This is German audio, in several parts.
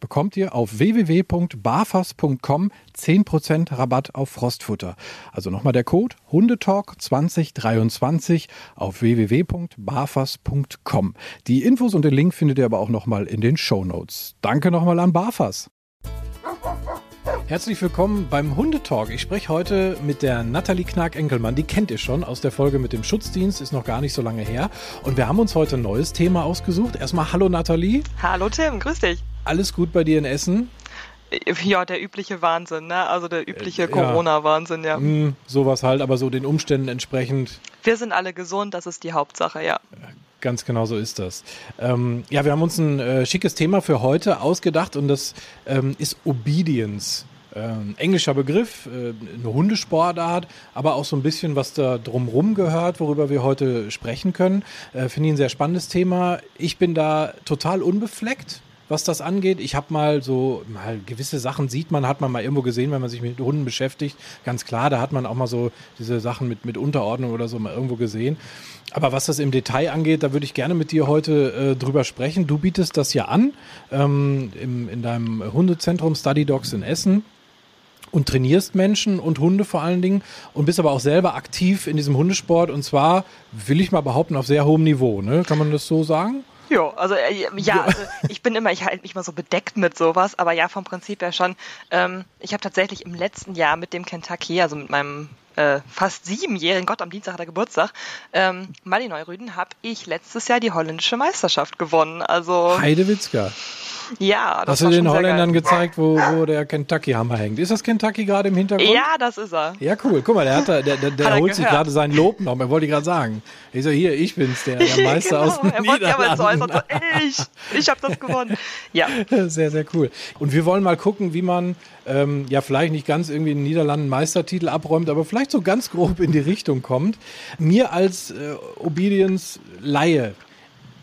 bekommt ihr auf www.barfas.com 10% Rabatt auf Frostfutter. Also nochmal der Code Hundetalk 2023 auf www.barfas.com. Die Infos und den Link findet ihr aber auch nochmal in den Show Notes. Danke nochmal an Barfas. Herzlich willkommen beim Hundetalk. Ich spreche heute mit der Nathalie Knark-Enkelmann. Die kennt ihr schon aus der Folge mit dem Schutzdienst, ist noch gar nicht so lange her. Und wir haben uns heute ein neues Thema ausgesucht. Erstmal Hallo Nathalie. Hallo Tim, grüß dich. Alles gut bei dir in Essen? Ja, der übliche Wahnsinn, ne? Also der übliche äh, Corona-Wahnsinn, ja. Mm, sowas halt, aber so den Umständen entsprechend. Wir sind alle gesund, das ist die Hauptsache, ja. Ganz genau so ist das. Ähm, ja, wir haben uns ein äh, schickes Thema für heute ausgedacht und das ähm, ist Obedience. Ähm, englischer Begriff, äh, eine Hundesportart, aber auch so ein bisschen, was da drumrum gehört, worüber wir heute sprechen können. Äh, Finde ich ein sehr spannendes Thema. Ich bin da total unbefleckt was das angeht. Ich habe mal so, mal gewisse Sachen sieht man, hat man mal irgendwo gesehen, wenn man sich mit Hunden beschäftigt. Ganz klar, da hat man auch mal so diese Sachen mit, mit Unterordnung oder so mal irgendwo gesehen. Aber was das im Detail angeht, da würde ich gerne mit dir heute äh, drüber sprechen. Du bietest das ja an ähm, im, in deinem Hundezentrum Study Dogs in Essen und trainierst Menschen und Hunde vor allen Dingen und bist aber auch selber aktiv in diesem Hundesport und zwar, will ich mal behaupten, auf sehr hohem Niveau. Ne? Kann man das so sagen? Jo, also äh, ja, also ich bin immer, ich halte mich mal so bedeckt mit sowas, aber ja, vom Prinzip her schon. Ähm, ich habe tatsächlich im letzten Jahr mit dem Kentucky, also mit meinem äh, fast siebenjährigen, Gott, am Dienstag hat er Geburtstag, ähm, Malinois Rüden, habe ich letztes Jahr die holländische Meisterschaft gewonnen. Also Heidewitzka. Ja, das Hast du den Holländern gezeigt, wo, wo der Kentucky-Hammer hängt? Ist das Kentucky gerade im Hintergrund? Ja, das ist er. Ja, cool. Guck mal, der, hat da, der, der, der holt sich gerade sein Lob noch. Er wollte gerade sagen. Ich so, hier, ich bin's, der, der Meister genau. aus den er wollte aber so, also, ich, ich habe das gewonnen. Ja. Sehr, sehr cool. Und wir wollen mal gucken, wie man ähm, ja vielleicht nicht ganz irgendwie in den Niederlanden Meistertitel abräumt, aber vielleicht so ganz grob in die Richtung kommt. Mir als äh, Obedience-Laie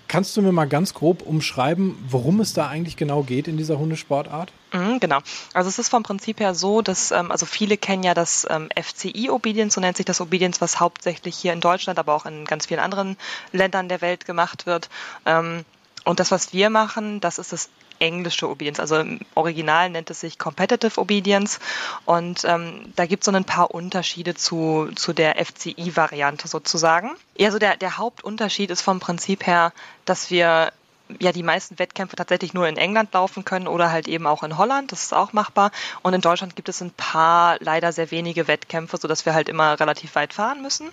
Kannst du mir mal ganz grob umschreiben, worum es da eigentlich genau geht in dieser Hundesportart? Mhm, genau. Also es ist vom Prinzip her so, dass ähm, also viele kennen ja das ähm, FCI Obedience, so nennt sich das Obedience, was hauptsächlich hier in Deutschland, aber auch in ganz vielen anderen Ländern der Welt gemacht wird. Ähm, und das, was wir machen, das ist das englische Obedience. Also im Original nennt es sich Competitive Obedience. Und ähm, da gibt es so ein paar Unterschiede zu, zu der FCI-Variante sozusagen. Ja, so der, der Hauptunterschied ist vom Prinzip her, dass wir ja die meisten Wettkämpfe tatsächlich nur in England laufen können oder halt eben auch in Holland. Das ist auch machbar. Und in Deutschland gibt es ein paar leider sehr wenige Wettkämpfe, sodass wir halt immer relativ weit fahren müssen.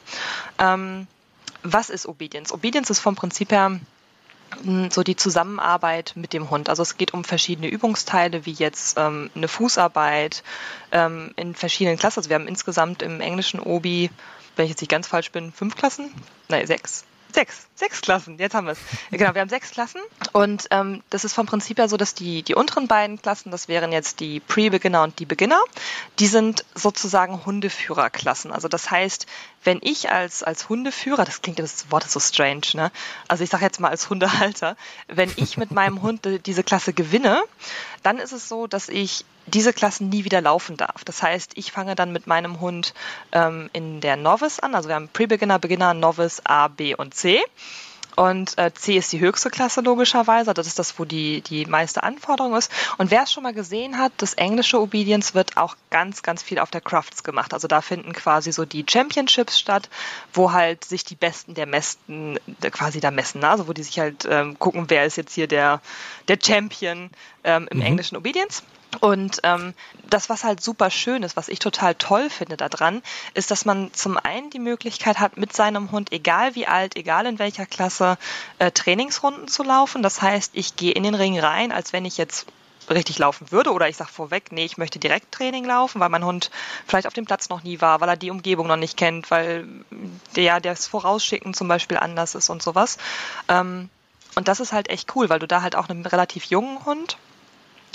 Ähm, was ist Obedience? Obedience ist vom Prinzip her so die Zusammenarbeit mit dem Hund. Also es geht um verschiedene Übungsteile, wie jetzt ähm, eine Fußarbeit ähm, in verschiedenen Klassen. Also wir haben insgesamt im englischen Obi, wenn ich jetzt nicht ganz falsch bin, fünf Klassen? Nein, sechs. Sechs, sechs Klassen, jetzt haben wir es. Genau, wir haben sechs Klassen und ähm, das ist vom Prinzip her so, dass die, die unteren beiden Klassen, das wären jetzt die Pre-Beginner und die Beginner, die sind sozusagen Hundeführerklassen. Also das heißt, wenn ich als, als Hundeführer, das klingt das Wort ist so strange, ne? Also ich sage jetzt mal als Hundehalter, wenn ich mit meinem Hund diese Klasse gewinne, dann ist es so, dass ich diese Klassen nie wieder laufen darf. Das heißt, ich fange dann mit meinem Hund ähm, in der Novice an. Also wir haben Pre-Beginner, Beginner, Novice, A, B und C. Und äh, C ist die höchste Klasse logischerweise. Das ist das, wo die, die meiste Anforderung ist. Und wer es schon mal gesehen hat, das englische Obedience wird auch ganz, ganz viel auf der Crafts gemacht. Also da finden quasi so die Championships statt, wo halt sich die Besten der Mesten quasi da messen. Ne? Also wo die sich halt ähm, gucken, wer ist jetzt hier der, der Champion ähm, im mhm. englischen Obedience. Und ähm, das, was halt super schön ist, was ich total toll finde daran, ist, dass man zum einen die Möglichkeit hat, mit seinem Hund, egal wie alt, egal in welcher Klasse, äh, Trainingsrunden zu laufen. Das heißt, ich gehe in den Ring rein, als wenn ich jetzt richtig laufen würde oder ich sage vorweg, nee, ich möchte direkt Training laufen, weil mein Hund vielleicht auf dem Platz noch nie war, weil er die Umgebung noch nicht kennt, weil der das Vorausschicken zum Beispiel anders ist und sowas. Ähm, und das ist halt echt cool, weil du da halt auch einen relativ jungen Hund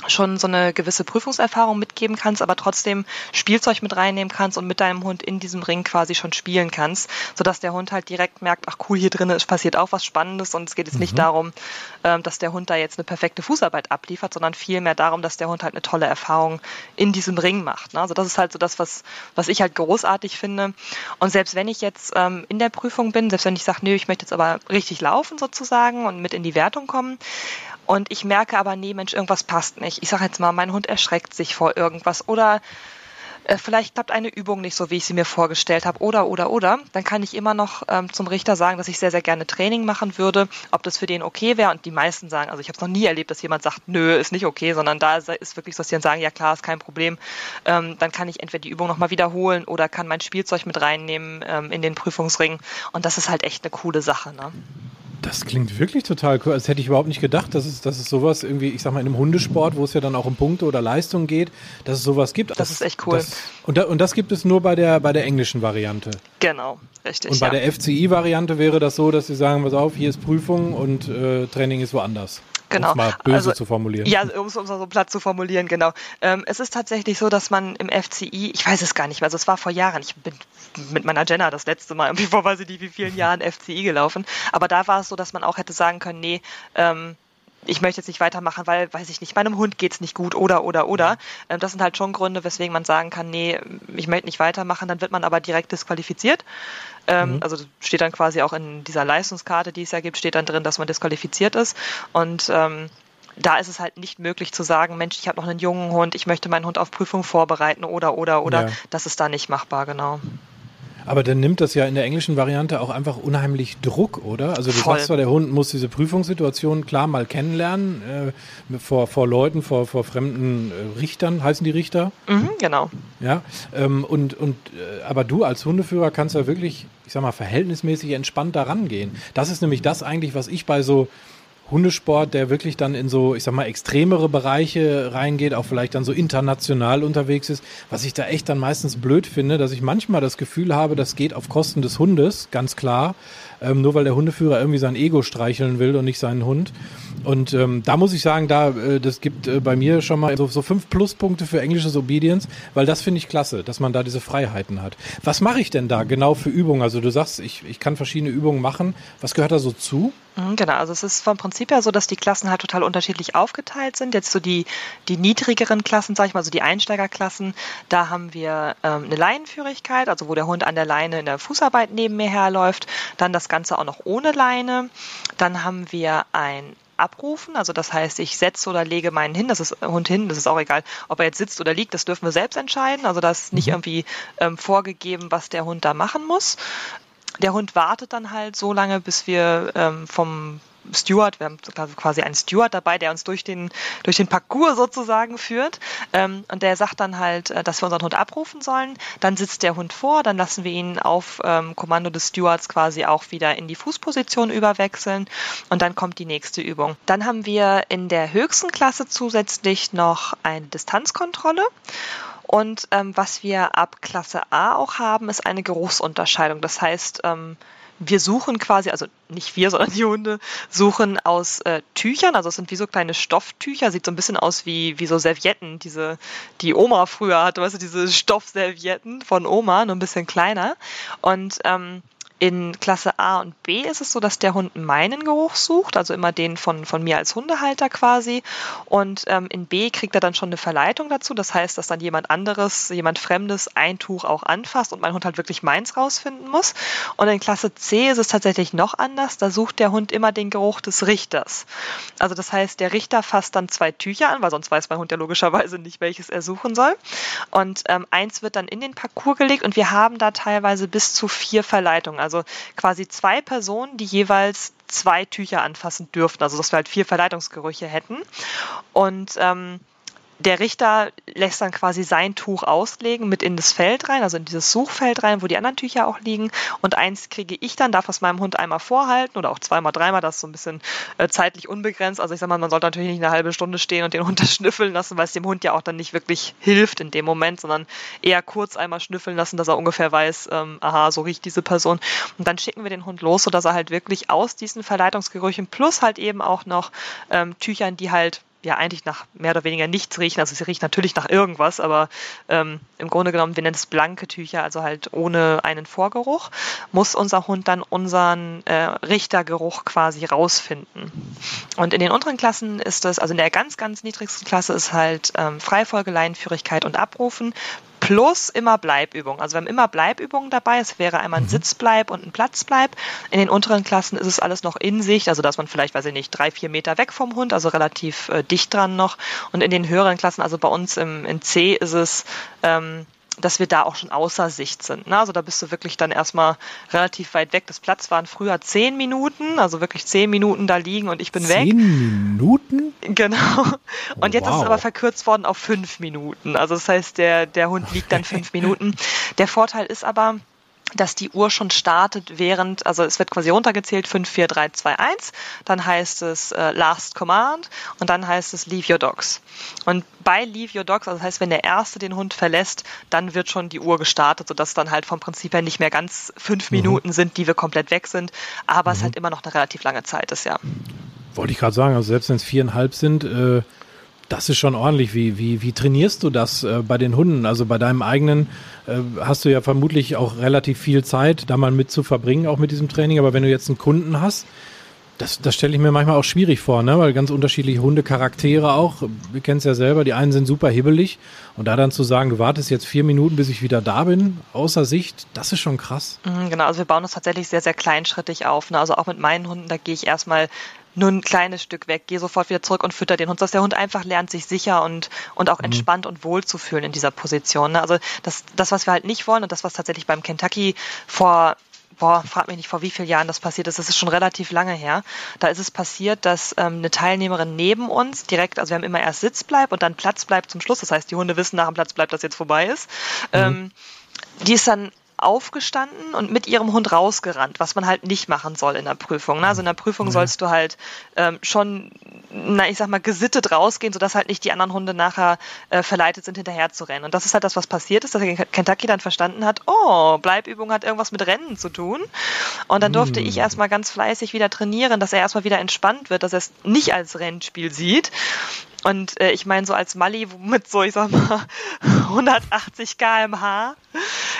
schon so eine gewisse Prüfungserfahrung mitgeben kannst, aber trotzdem Spielzeug mit reinnehmen kannst und mit deinem Hund in diesem Ring quasi schon spielen kannst, sodass der Hund halt direkt merkt, ach cool, hier drinnen passiert auch was Spannendes und es geht jetzt mhm. nicht darum, ähm, dass der Hund da jetzt eine perfekte Fußarbeit abliefert, sondern vielmehr darum, dass der Hund halt eine tolle Erfahrung in diesem Ring macht. Ne? Also das ist halt so das, was, was ich halt großartig finde. Und selbst wenn ich jetzt ähm, in der Prüfung bin, selbst wenn ich sage, nee, ich möchte jetzt aber richtig laufen sozusagen und mit in die Wertung kommen, und ich merke aber, nee, Mensch, irgendwas passt nicht. Ich sage jetzt mal, mein Hund erschreckt sich vor irgendwas oder äh, vielleicht klappt eine Übung nicht so, wie ich sie mir vorgestellt habe oder oder oder, dann kann ich immer noch ähm, zum Richter sagen, dass ich sehr, sehr gerne Training machen würde, ob das für den okay wäre. Und die meisten sagen, also ich habe es noch nie erlebt, dass jemand sagt, nö, ist nicht okay, sondern da ist wirklich so, dass die sagen, ja klar, ist kein Problem. Ähm, dann kann ich entweder die Übung nochmal wiederholen oder kann mein Spielzeug mit reinnehmen ähm, in den Prüfungsring. Und das ist halt echt eine coole Sache. Ne? Das klingt wirklich total cool. Das hätte ich überhaupt nicht gedacht, dass es, dass es sowas irgendwie, ich sag mal, in einem Hundesport, wo es ja dann auch um Punkte oder Leistung geht, dass es sowas gibt. Das, das ist echt cool. Das, und, da, und das gibt es nur bei der, bei der englischen Variante. Genau, richtig. Und bei ja. der FCI-Variante wäre das so, dass sie sagen, pass auf, hier ist Prüfung und äh, Training ist woanders. Genau. Um mal böse also, zu formulieren. Ja, um es so platt zu formulieren, genau. Ähm, es ist tatsächlich so, dass man im FCI, ich weiß es gar nicht mehr, also es war vor Jahren, ich bin mit meiner Jenna das letzte Mal, irgendwie vor weiß ich nicht wie vielen Jahren FCI gelaufen, aber da war es so, dass man auch hätte sagen können, nee, ähm, ich möchte jetzt nicht weitermachen, weil, weiß ich nicht, meinem Hund geht es nicht gut oder, oder, oder. Ähm, das sind halt schon Gründe, weswegen man sagen kann, nee, ich möchte nicht weitermachen, dann wird man aber direkt disqualifiziert. Ähm, mhm. Also steht dann quasi auch in dieser Leistungskarte, die es ja gibt, steht dann drin, dass man disqualifiziert ist. Und ähm, da ist es halt nicht möglich zu sagen, Mensch, ich habe noch einen jungen Hund, ich möchte meinen Hund auf Prüfung vorbereiten oder, oder, oder. Ja. Das ist da nicht machbar, genau. Aber dann nimmt das ja in der englischen Variante auch einfach unheimlich Druck, oder? Also du Voll. sagst zwar, der Hund muss diese Prüfungssituation klar mal kennenlernen, äh, vor, vor Leuten, vor, vor fremden äh, Richtern, heißen die Richter? Mhm, genau. Ja, ähm, und, und, äh, aber du als Hundeführer kannst ja wirklich, ich sag mal, verhältnismäßig entspannt daran gehen. Das ist nämlich das eigentlich, was ich bei so Hundesport, der wirklich dann in so, ich sag mal, extremere Bereiche reingeht, auch vielleicht dann so international unterwegs ist, was ich da echt dann meistens blöd finde, dass ich manchmal das Gefühl habe, das geht auf Kosten des Hundes, ganz klar, ähm, nur weil der Hundeführer irgendwie sein Ego streicheln will und nicht seinen Hund. Und ähm, da muss ich sagen, da äh, das gibt äh, bei mir schon mal so, so fünf Pluspunkte für englisches Obedience, weil das finde ich klasse, dass man da diese Freiheiten hat. Was mache ich denn da genau für Übungen? Also du sagst, ich, ich kann verschiedene Übungen machen. Was gehört da so zu? Mhm, genau, also es ist vom Prinzip her so, dass die Klassen halt total unterschiedlich aufgeteilt sind. Jetzt so die, die niedrigeren Klassen, sage ich mal, so die Einsteigerklassen, da haben wir ähm, eine Leinenführigkeit, also wo der Hund an der Leine in der Fußarbeit neben mir herläuft. Dann das Ganze auch noch ohne Leine. Dann haben wir ein abrufen. Also das heißt, ich setze oder lege meinen hin, das ist Hund hin, das ist auch egal, ob er jetzt sitzt oder liegt, das dürfen wir selbst entscheiden. Also das ist nicht mhm. irgendwie ähm, vorgegeben, was der Hund da machen muss. Der Hund wartet dann halt so lange, bis wir ähm, vom Steward, wir haben quasi einen Steward dabei, der uns durch den, durch den Parcours sozusagen führt. Ähm, und der sagt dann halt, äh, dass wir unseren Hund abrufen sollen. Dann sitzt der Hund vor, dann lassen wir ihn auf ähm, Kommando des Stewards quasi auch wieder in die Fußposition überwechseln. Und dann kommt die nächste Übung. Dann haben wir in der höchsten Klasse zusätzlich noch eine Distanzkontrolle. Und ähm, was wir ab Klasse A auch haben, ist eine Geruchsunterscheidung. Das heißt, ähm, wir suchen quasi, also nicht wir, sondern die Hunde, suchen aus äh, Tüchern, also es sind wie so kleine Stofftücher, sieht so ein bisschen aus wie, wie so Servietten, diese, die Oma früher hatte, weißt du, diese Stoffservietten von Oma, nur ein bisschen kleiner. Und ähm, In Klasse A und B ist es so, dass der Hund meinen Geruch sucht, also immer den von, von mir als Hundehalter quasi. Und ähm, in B kriegt er dann schon eine Verleitung dazu. Das heißt, dass dann jemand anderes, jemand Fremdes ein Tuch auch anfasst und mein Hund halt wirklich meins rausfinden muss. Und in Klasse C ist es tatsächlich noch anders. Da sucht der Hund immer den Geruch des Richters. Also das heißt, der Richter fasst dann zwei Tücher an, weil sonst weiß mein Hund ja logischerweise nicht, welches er suchen soll. Und ähm, eins wird dann in den Parcours gelegt und wir haben da teilweise bis zu vier Verleitungen. Also quasi zwei Personen, die jeweils zwei Tücher anfassen dürften. Also dass wir halt vier Verleitungsgerüche hätten. Und ähm, der Richter lässt dann quasi sein Tuch auslegen mit in das Feld rein, also in dieses Suchfeld rein, wo die anderen Tücher auch liegen. Und eins kriege ich dann, darf es meinem Hund einmal vorhalten oder auch zweimal, dreimal, das ist so ein bisschen äh, zeitlich unbegrenzt. Also ich sag mal, man sollte natürlich nicht eine halbe Stunde stehen und den Hund das schnüffeln lassen, weil es dem Hund ja auch dann nicht wirklich hilft in dem Moment, sondern eher kurz einmal schnüffeln lassen, dass er ungefähr weiß, ähm, aha, so riecht diese Person. Und dann schicken wir den Hund los, sodass er halt wirklich aus diesen Verleitungsgerüchen plus halt eben auch noch ähm, Tüchern, die halt ja eigentlich nach mehr oder weniger nichts riechen. Also sie riecht natürlich nach irgendwas, aber ähm, im Grunde genommen, wir nennen es blanke Tücher, also halt ohne einen Vorgeruch, muss unser Hund dann unseren äh, Richtergeruch quasi rausfinden. Und in den unteren Klassen ist es, also in der ganz, ganz niedrigsten Klasse ist halt ähm, Freifolge, Leinenführigkeit und Abrufen plus immer Bleibübungen. Also wir haben immer Bleibübungen dabei. Es wäre einmal ein mhm. Sitzbleib und ein Platzbleib. In den unteren Klassen ist es alles noch in Sicht, also dass man vielleicht, weiß ich nicht, drei, vier Meter weg vom Hund, also relativ äh, dicht dran noch. Und in den höheren Klassen, also bei uns im, in C ist es ähm, dass wir da auch schon außer Sicht sind. Ne? Also da bist du wirklich dann erstmal relativ weit weg. Das Platz waren früher zehn Minuten, also wirklich zehn Minuten da liegen und ich bin zehn weg. Zehn Minuten? Genau. Und jetzt wow. ist es aber verkürzt worden auf fünf Minuten. Also das heißt, der, der Hund liegt dann fünf Minuten. Der Vorteil ist aber, dass die Uhr schon startet, während, also es wird quasi runtergezählt, 5, 4, 3, 2, 1, dann heißt es äh, Last Command und dann heißt es Leave Your Dogs. Und bei Leave Your Dogs, also das heißt, wenn der Erste den Hund verlässt, dann wird schon die Uhr gestartet, sodass dann halt vom Prinzip her nicht mehr ganz fünf mhm. Minuten sind, die wir komplett weg sind, aber mhm. es halt immer noch eine relativ lange Zeit ist, ja. Wollte ich gerade sagen, also selbst wenn es viereinhalb sind, äh das ist schon ordentlich. Wie, wie, wie trainierst du das äh, bei den Hunden? Also bei deinem eigenen äh, hast du ja vermutlich auch relativ viel Zeit, da mal mit zu verbringen, auch mit diesem Training. Aber wenn du jetzt einen Kunden hast, das, das stelle ich mir manchmal auch schwierig vor, ne? weil ganz unterschiedliche Hundecharaktere auch. Wir kennen es ja selber, die einen sind super hibbelig und da dann zu sagen, du wartest jetzt vier Minuten, bis ich wieder da bin, außer Sicht, das ist schon krass. Mhm, genau, also wir bauen das tatsächlich sehr, sehr kleinschrittig auf. Ne? Also auch mit meinen Hunden, da gehe ich erstmal nur ein kleines Stück weg, gehe sofort wieder zurück und fütter den Hund, dass der Hund einfach lernt, sich sicher und, und auch mhm. entspannt und wohl zu fühlen in dieser Position. Ne? Also das, das, was wir halt nicht wollen und das, was tatsächlich beim Kentucky vor boah, frag mich nicht, vor wie vielen Jahren das passiert ist. Das ist schon relativ lange her. Da ist es passiert, dass ähm, eine Teilnehmerin neben uns direkt, also wir haben immer erst Sitzbleib und dann Platzbleib zum Schluss. Das heißt, die Hunde wissen nach dem Platzbleib, dass jetzt vorbei ist. Mhm. Ähm, die ist dann aufgestanden und mit ihrem Hund rausgerannt, was man halt nicht machen soll in der Prüfung. Ne? Also in der Prüfung ja. sollst du halt ähm, schon, na ich sag mal, gesittet rausgehen, sodass halt nicht die anderen Hunde nachher äh, verleitet sind, hinterher zu rennen. Und das ist halt das, was passiert ist, dass Kentucky dann verstanden hat, oh, Bleibübung hat irgendwas mit Rennen zu tun. Und dann durfte mm. ich erstmal ganz fleißig wieder trainieren, dass er erstmal wieder entspannt wird, dass er es nicht als Rennspiel sieht. Und äh, ich meine, so als Mali mit so, ich sag mal, 180 kmh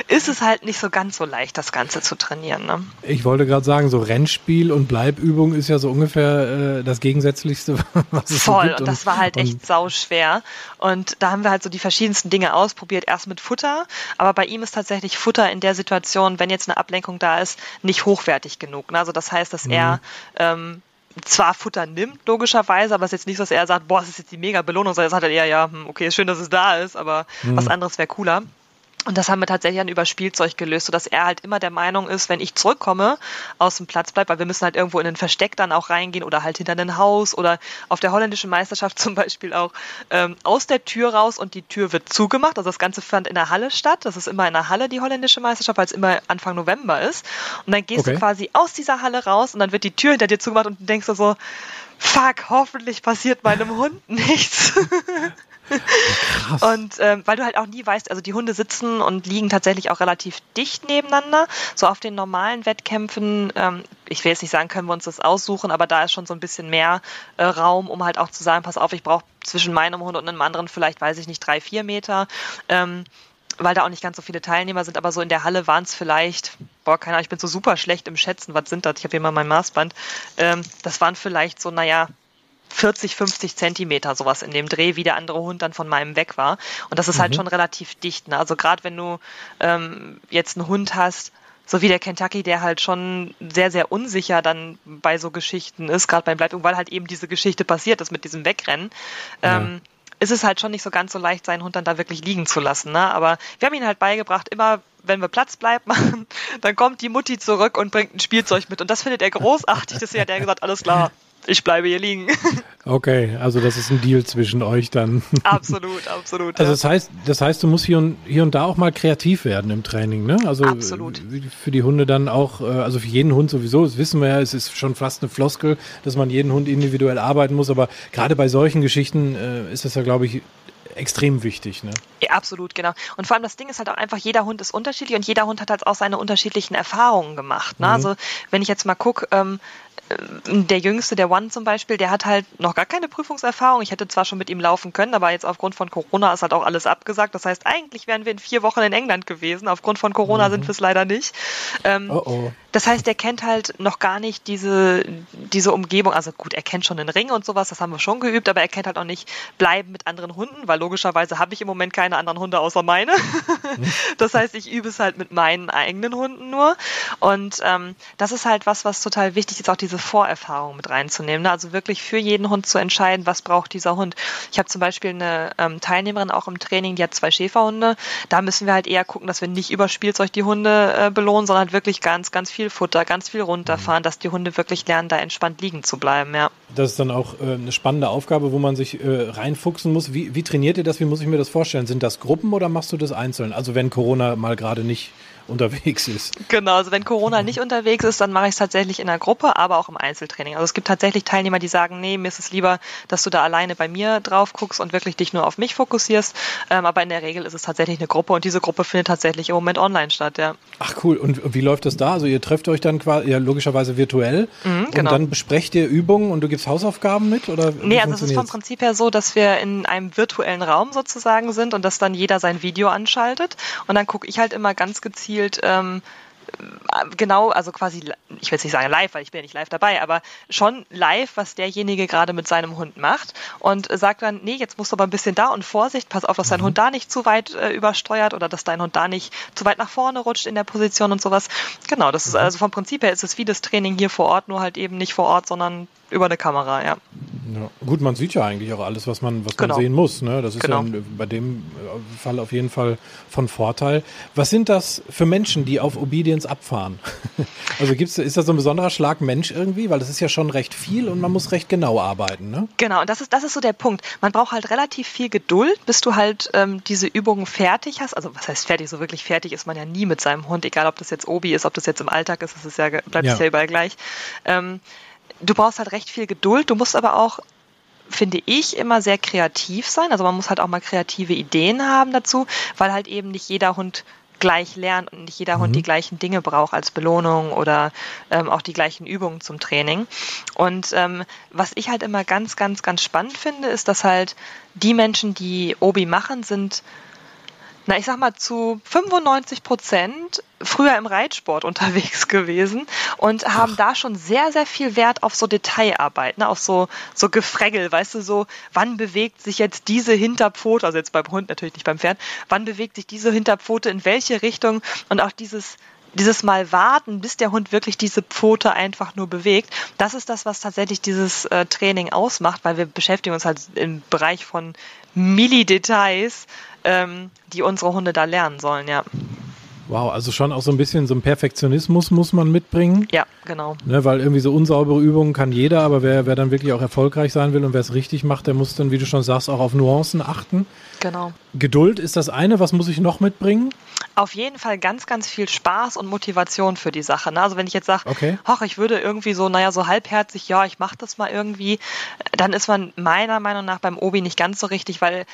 ist es halt nicht so ganz so leicht, das Ganze zu trainieren. Ne? Ich wollte gerade sagen, so Rennspiel und Bleibübung ist ja so ungefähr äh, das Gegensätzlichste, was es Voll, so gibt. und das war halt und, echt sauschwer. Und da haben wir halt so die verschiedensten Dinge ausprobiert. Erst mit Futter, aber bei ihm ist tatsächlich Futter in der Situation, wenn jetzt eine Ablenkung da ist, nicht hochwertig genug. Ne? Also das heißt, dass mhm. er ähm, zwar Futter nimmt, logischerweise, aber es ist jetzt nicht so, dass er sagt, boah, das ist jetzt die mega Belohnung, sondern er sagt halt eher, ja, hm, okay, schön, dass es da ist, aber mhm. was anderes wäre cooler. Und das haben wir tatsächlich dann über Spielzeug gelöst, sodass er halt immer der Meinung ist, wenn ich zurückkomme, aus dem Platz bleibt, weil wir müssen halt irgendwo in ein Versteck dann auch reingehen oder halt hinter ein Haus oder auf der holländischen Meisterschaft zum Beispiel auch ähm, aus der Tür raus und die Tür wird zugemacht. Also das Ganze fand in der Halle statt. Das ist immer in der Halle die holländische Meisterschaft, weil es immer Anfang November ist. Und dann gehst okay. du quasi aus dieser Halle raus und dann wird die Tür hinter dir zugemacht und du denkst so, fuck, hoffentlich passiert meinem Hund nichts. Krass. Und ähm, weil du halt auch nie weißt, also die Hunde sitzen und liegen tatsächlich auch relativ dicht nebeneinander. So auf den normalen Wettkämpfen, ähm, ich will jetzt nicht sagen, können wir uns das aussuchen, aber da ist schon so ein bisschen mehr äh, Raum, um halt auch zu sagen, pass auf, ich brauche zwischen meinem Hund und einem anderen vielleicht, weiß ich nicht, drei, vier Meter. Ähm, weil da auch nicht ganz so viele Teilnehmer sind, aber so in der Halle waren es vielleicht, boah, keine Ahnung, ich bin so super schlecht im Schätzen, was sind das? Ich habe hier mal mein Maßband. Ähm, das waren vielleicht so, naja, 40, 50 Zentimeter, sowas in dem Dreh, wie der andere Hund dann von meinem weg war. Und das ist halt mhm. halt schon relativ dicht. Ne? Also gerade wenn du ähm, jetzt einen Hund hast, so wie der Kentucky, der halt schon sehr, sehr unsicher dann bei so Geschichten ist, gerade beim Bleibung, weil halt eben diese Geschichte passiert ist mit diesem Wegrennen. Ja. Ähm, ist es halt schon nicht so ganz so leicht, seinen Hund dann da wirklich liegen zu lassen. Ne? Aber wir haben ihn halt beigebracht, immer wenn wir Platz bleiben machen, dann kommt die Mutti zurück und bringt ein Spielzeug mit. Und das findet er großartig. Deswegen hat er gesagt, alles klar, ich bleibe hier liegen. Okay, also das ist ein Deal zwischen euch dann. Absolut, absolut. Also das heißt, das heißt, du musst hier und, hier und da auch mal kreativ werden im Training, ne? Also absolut. für die Hunde dann auch, äh, also für jeden Hund sowieso, das wissen wir ja, es ist schon fast eine Floskel, dass man jeden Hund individuell arbeiten muss, aber gerade bei solchen Geschichten äh, ist das ja, glaube ich, extrem wichtig, ne? Ja, absolut, genau. Und vor allem das Ding ist halt auch einfach, jeder Hund ist unterschiedlich und jeder Hund hat halt auch seine unterschiedlichen Erfahrungen gemacht. Ne? Mhm. Also wenn ich jetzt mal gucke, ähm, der Jüngste, der One zum Beispiel, der hat halt noch gar keine Prüfungserfahrung. Ich hätte zwar schon mit ihm laufen können, aber jetzt aufgrund von Corona ist halt auch alles abgesagt. Das heißt, eigentlich wären wir in vier Wochen in England gewesen. Aufgrund von Corona mhm. sind wir es leider nicht. Ähm, oh oh. Das heißt, er kennt halt noch gar nicht diese, diese Umgebung. Also gut, er kennt schon den Ring und sowas, das haben wir schon geübt, aber er kennt halt auch nicht bleiben mit anderen Hunden, weil logischerweise habe ich im Moment keine anderen Hunde außer meine. Mhm. Das heißt, ich übe es halt mit meinen eigenen Hunden nur. Und ähm, das ist halt was, was total wichtig ist, auch diese Vorerfahrung mit reinzunehmen. Ne? Also wirklich für jeden Hund zu entscheiden, was braucht dieser Hund. Ich habe zum Beispiel eine ähm, Teilnehmerin auch im Training, die hat zwei Schäferhunde. Da müssen wir halt eher gucken, dass wir nicht über Spielzeug die Hunde äh, belohnen, sondern halt wirklich ganz, ganz viel Futter, ganz viel runterfahren, mhm. dass die Hunde wirklich lernen, da entspannt liegen zu bleiben. Ja. Das ist dann auch äh, eine spannende Aufgabe, wo man sich äh, reinfuchsen muss. Wie, wie trainiert ihr das? Wie muss ich mir das vorstellen? Sind das Gruppen oder machst du das einzeln? Also wenn Corona mal gerade nicht unterwegs ist. Genau, also wenn Corona nicht unterwegs ist, dann mache ich es tatsächlich in der Gruppe, aber auch im Einzeltraining. Also es gibt tatsächlich Teilnehmer, die sagen, nee, mir ist es lieber, dass du da alleine bei mir drauf guckst und wirklich dich nur auf mich fokussierst. Ähm, aber in der Regel ist es tatsächlich eine Gruppe und diese Gruppe findet tatsächlich im Moment online statt, ja. Ach cool. Und wie läuft das da? Also ihr trefft euch dann quasi, ja, logischerweise virtuell mhm, genau. und dann besprecht ihr Übungen und du gibst Hausaufgaben mit? Oder nee, also es ist vom Prinzip her so, dass wir in einem virtuellen Raum sozusagen sind und dass dann jeder sein Video anschaltet und dann gucke ich halt immer ganz gezielt gezielt ähm, genau, also quasi, ich will jetzt nicht sagen live, weil ich bin ja nicht live dabei, aber schon live, was derjenige gerade mit seinem Hund macht und sagt dann, nee, jetzt musst du aber ein bisschen da und Vorsicht, pass auf, dass dein mhm. Hund da nicht zu weit äh, übersteuert oder dass dein Hund da nicht zu weit nach vorne rutscht in der Position und sowas. Genau, das ist mhm. also vom Prinzip her ist es wie das Training hier vor Ort, nur halt eben nicht vor Ort, sondern über eine Kamera, ja. ja. Gut, man sieht ja eigentlich auch alles, was man, was genau. man sehen muss. Ne? Das ist genau. ja bei dem äh, Fall auf jeden Fall von Vorteil. Was sind das für Menschen, die auf Obedience abfahren? also gibt's, ist das so ein besonderer Schlag Mensch irgendwie? Weil das ist ja schon recht viel und man muss recht genau arbeiten. Ne? Genau, und das ist, das ist so der Punkt. Man braucht halt relativ viel Geduld, bis du halt ähm, diese Übungen fertig hast. Also was heißt fertig? So wirklich fertig ist man ja nie mit seinem Hund, egal ob das jetzt Obi ist, ob das jetzt im Alltag ist, das ist ja, bleibt ja. ja überall gleich. Ähm, du brauchst halt recht viel Geduld. Du musst aber auch, finde ich, immer sehr kreativ sein. Also man muss halt auch mal kreative Ideen haben dazu, weil halt eben nicht jeder Hund gleich lernt und nicht jeder mhm. Hund die gleichen Dinge braucht als Belohnung oder ähm, auch die gleichen Übungen zum Training. Und ähm, was ich halt immer ganz, ganz, ganz spannend finde, ist, dass halt die Menschen, die Obi machen, sind na, ich sag mal, zu 95 Prozent früher im Reitsport unterwegs gewesen und haben Ach. da schon sehr, sehr viel Wert auf so Detailarbeit, ne, auf so, so Gefregel, weißt du, so, wann bewegt sich jetzt diese Hinterpfote, also jetzt beim Hund natürlich nicht beim Pferd, wann bewegt sich diese Hinterpfote in welche Richtung und auch dieses, dieses Mal warten, bis der Hund wirklich diese Pfote einfach nur bewegt, das ist das, was tatsächlich dieses äh, Training ausmacht, weil wir beschäftigen uns halt im Bereich von Millidetails ähm, die unsere Hunde da lernen sollen, ja. Wow, also schon auch so ein bisschen so ein Perfektionismus muss man mitbringen. Ja, genau. Ne, weil irgendwie so unsaubere Übungen kann jeder, aber wer, wer dann wirklich auch erfolgreich sein will und wer es richtig macht, der muss dann, wie du schon sagst, auch auf Nuancen achten. Genau. Geduld ist das eine. Was muss ich noch mitbringen? Auf jeden Fall ganz, ganz viel Spaß und Motivation für die Sache. Ne? Also wenn ich jetzt sage, okay. ach, ich würde irgendwie so, naja, so halbherzig, ja, ich mache das mal irgendwie, dann ist man meiner Meinung nach beim Obi nicht ganz so richtig, weil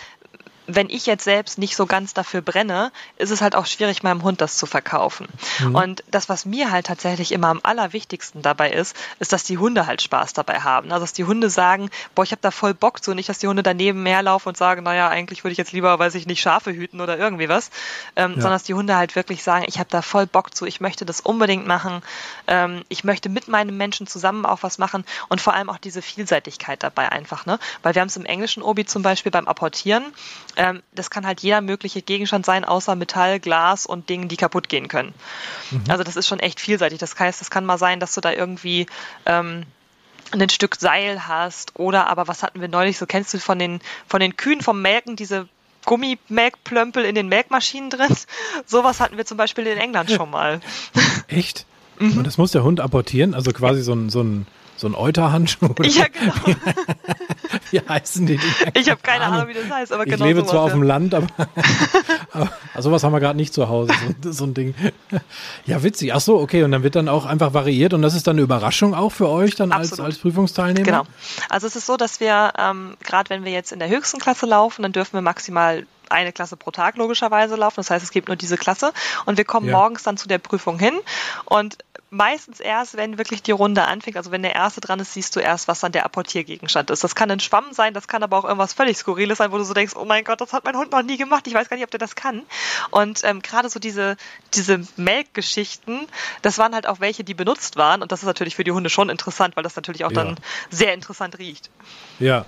wenn ich jetzt selbst nicht so ganz dafür brenne, ist es halt auch schwierig, meinem Hund das zu verkaufen. Mhm. Und das, was mir halt tatsächlich immer am allerwichtigsten dabei ist, ist, dass die Hunde halt Spaß dabei haben. Also, dass die Hunde sagen, boah, ich habe da voll Bock zu, nicht, dass die Hunde daneben mehr laufen und sagen, naja, eigentlich würde ich jetzt lieber, weiß ich nicht, Schafe hüten oder irgendwie was, ähm, ja. sondern dass die Hunde halt wirklich sagen, ich habe da voll Bock zu, ich möchte das unbedingt machen, ähm, ich möchte mit meinem Menschen zusammen auch was machen und vor allem auch diese Vielseitigkeit dabei einfach, ne? Weil wir haben es im englischen Obi zum Beispiel beim Apportieren, ähm, das kann halt jeder mögliche Gegenstand sein, außer Metall, Glas und Dingen, die kaputt gehen können. Mhm. Also das ist schon echt vielseitig. Das heißt, das kann mal sein, dass du da irgendwie ähm, ein Stück Seil hast oder aber was hatten wir neulich, so kennst du von den, von den Kühen vom Melken diese Gummimelkplömpel in den Melkmaschinen drin. Sowas hatten wir zum Beispiel in England schon mal. Echt? Mhm. Und das muss der Hund apportieren, also quasi so ein, so ein so ein Euterhandschuh? Ja, genau. Wie, heißen die? Ich habe keine Ahnung, wie das heißt, aber ich genau Ich lebe zwar auf dem Land, aber, aber sowas haben wir gerade nicht zu Hause, so, so, ein Ding. Ja, witzig. Ach so, okay. Und dann wird dann auch einfach variiert und das ist dann eine Überraschung auch für euch dann als, als Prüfungsteilnehmer? Genau. Also es ist so, dass wir, ähm, gerade wenn wir jetzt in der höchsten Klasse laufen, dann dürfen wir maximal eine Klasse pro Tag logischerweise laufen. Das heißt, es gibt nur diese Klasse und wir kommen ja. morgens dann zu der Prüfung hin und meistens erst, wenn wirklich die Runde anfängt, also wenn der erste dran ist, siehst du erst, was dann der Apportiergegenstand ist. Das kann ein Schwamm sein, das kann aber auch irgendwas völlig Skurriles sein, wo du so denkst, oh mein Gott, das hat mein Hund noch nie gemacht, ich weiß gar nicht, ob der das kann. Und ähm, gerade so diese, diese Melkgeschichten, das waren halt auch welche, die benutzt waren und das ist natürlich für die Hunde schon interessant, weil das natürlich auch ja. dann sehr interessant riecht. Ja,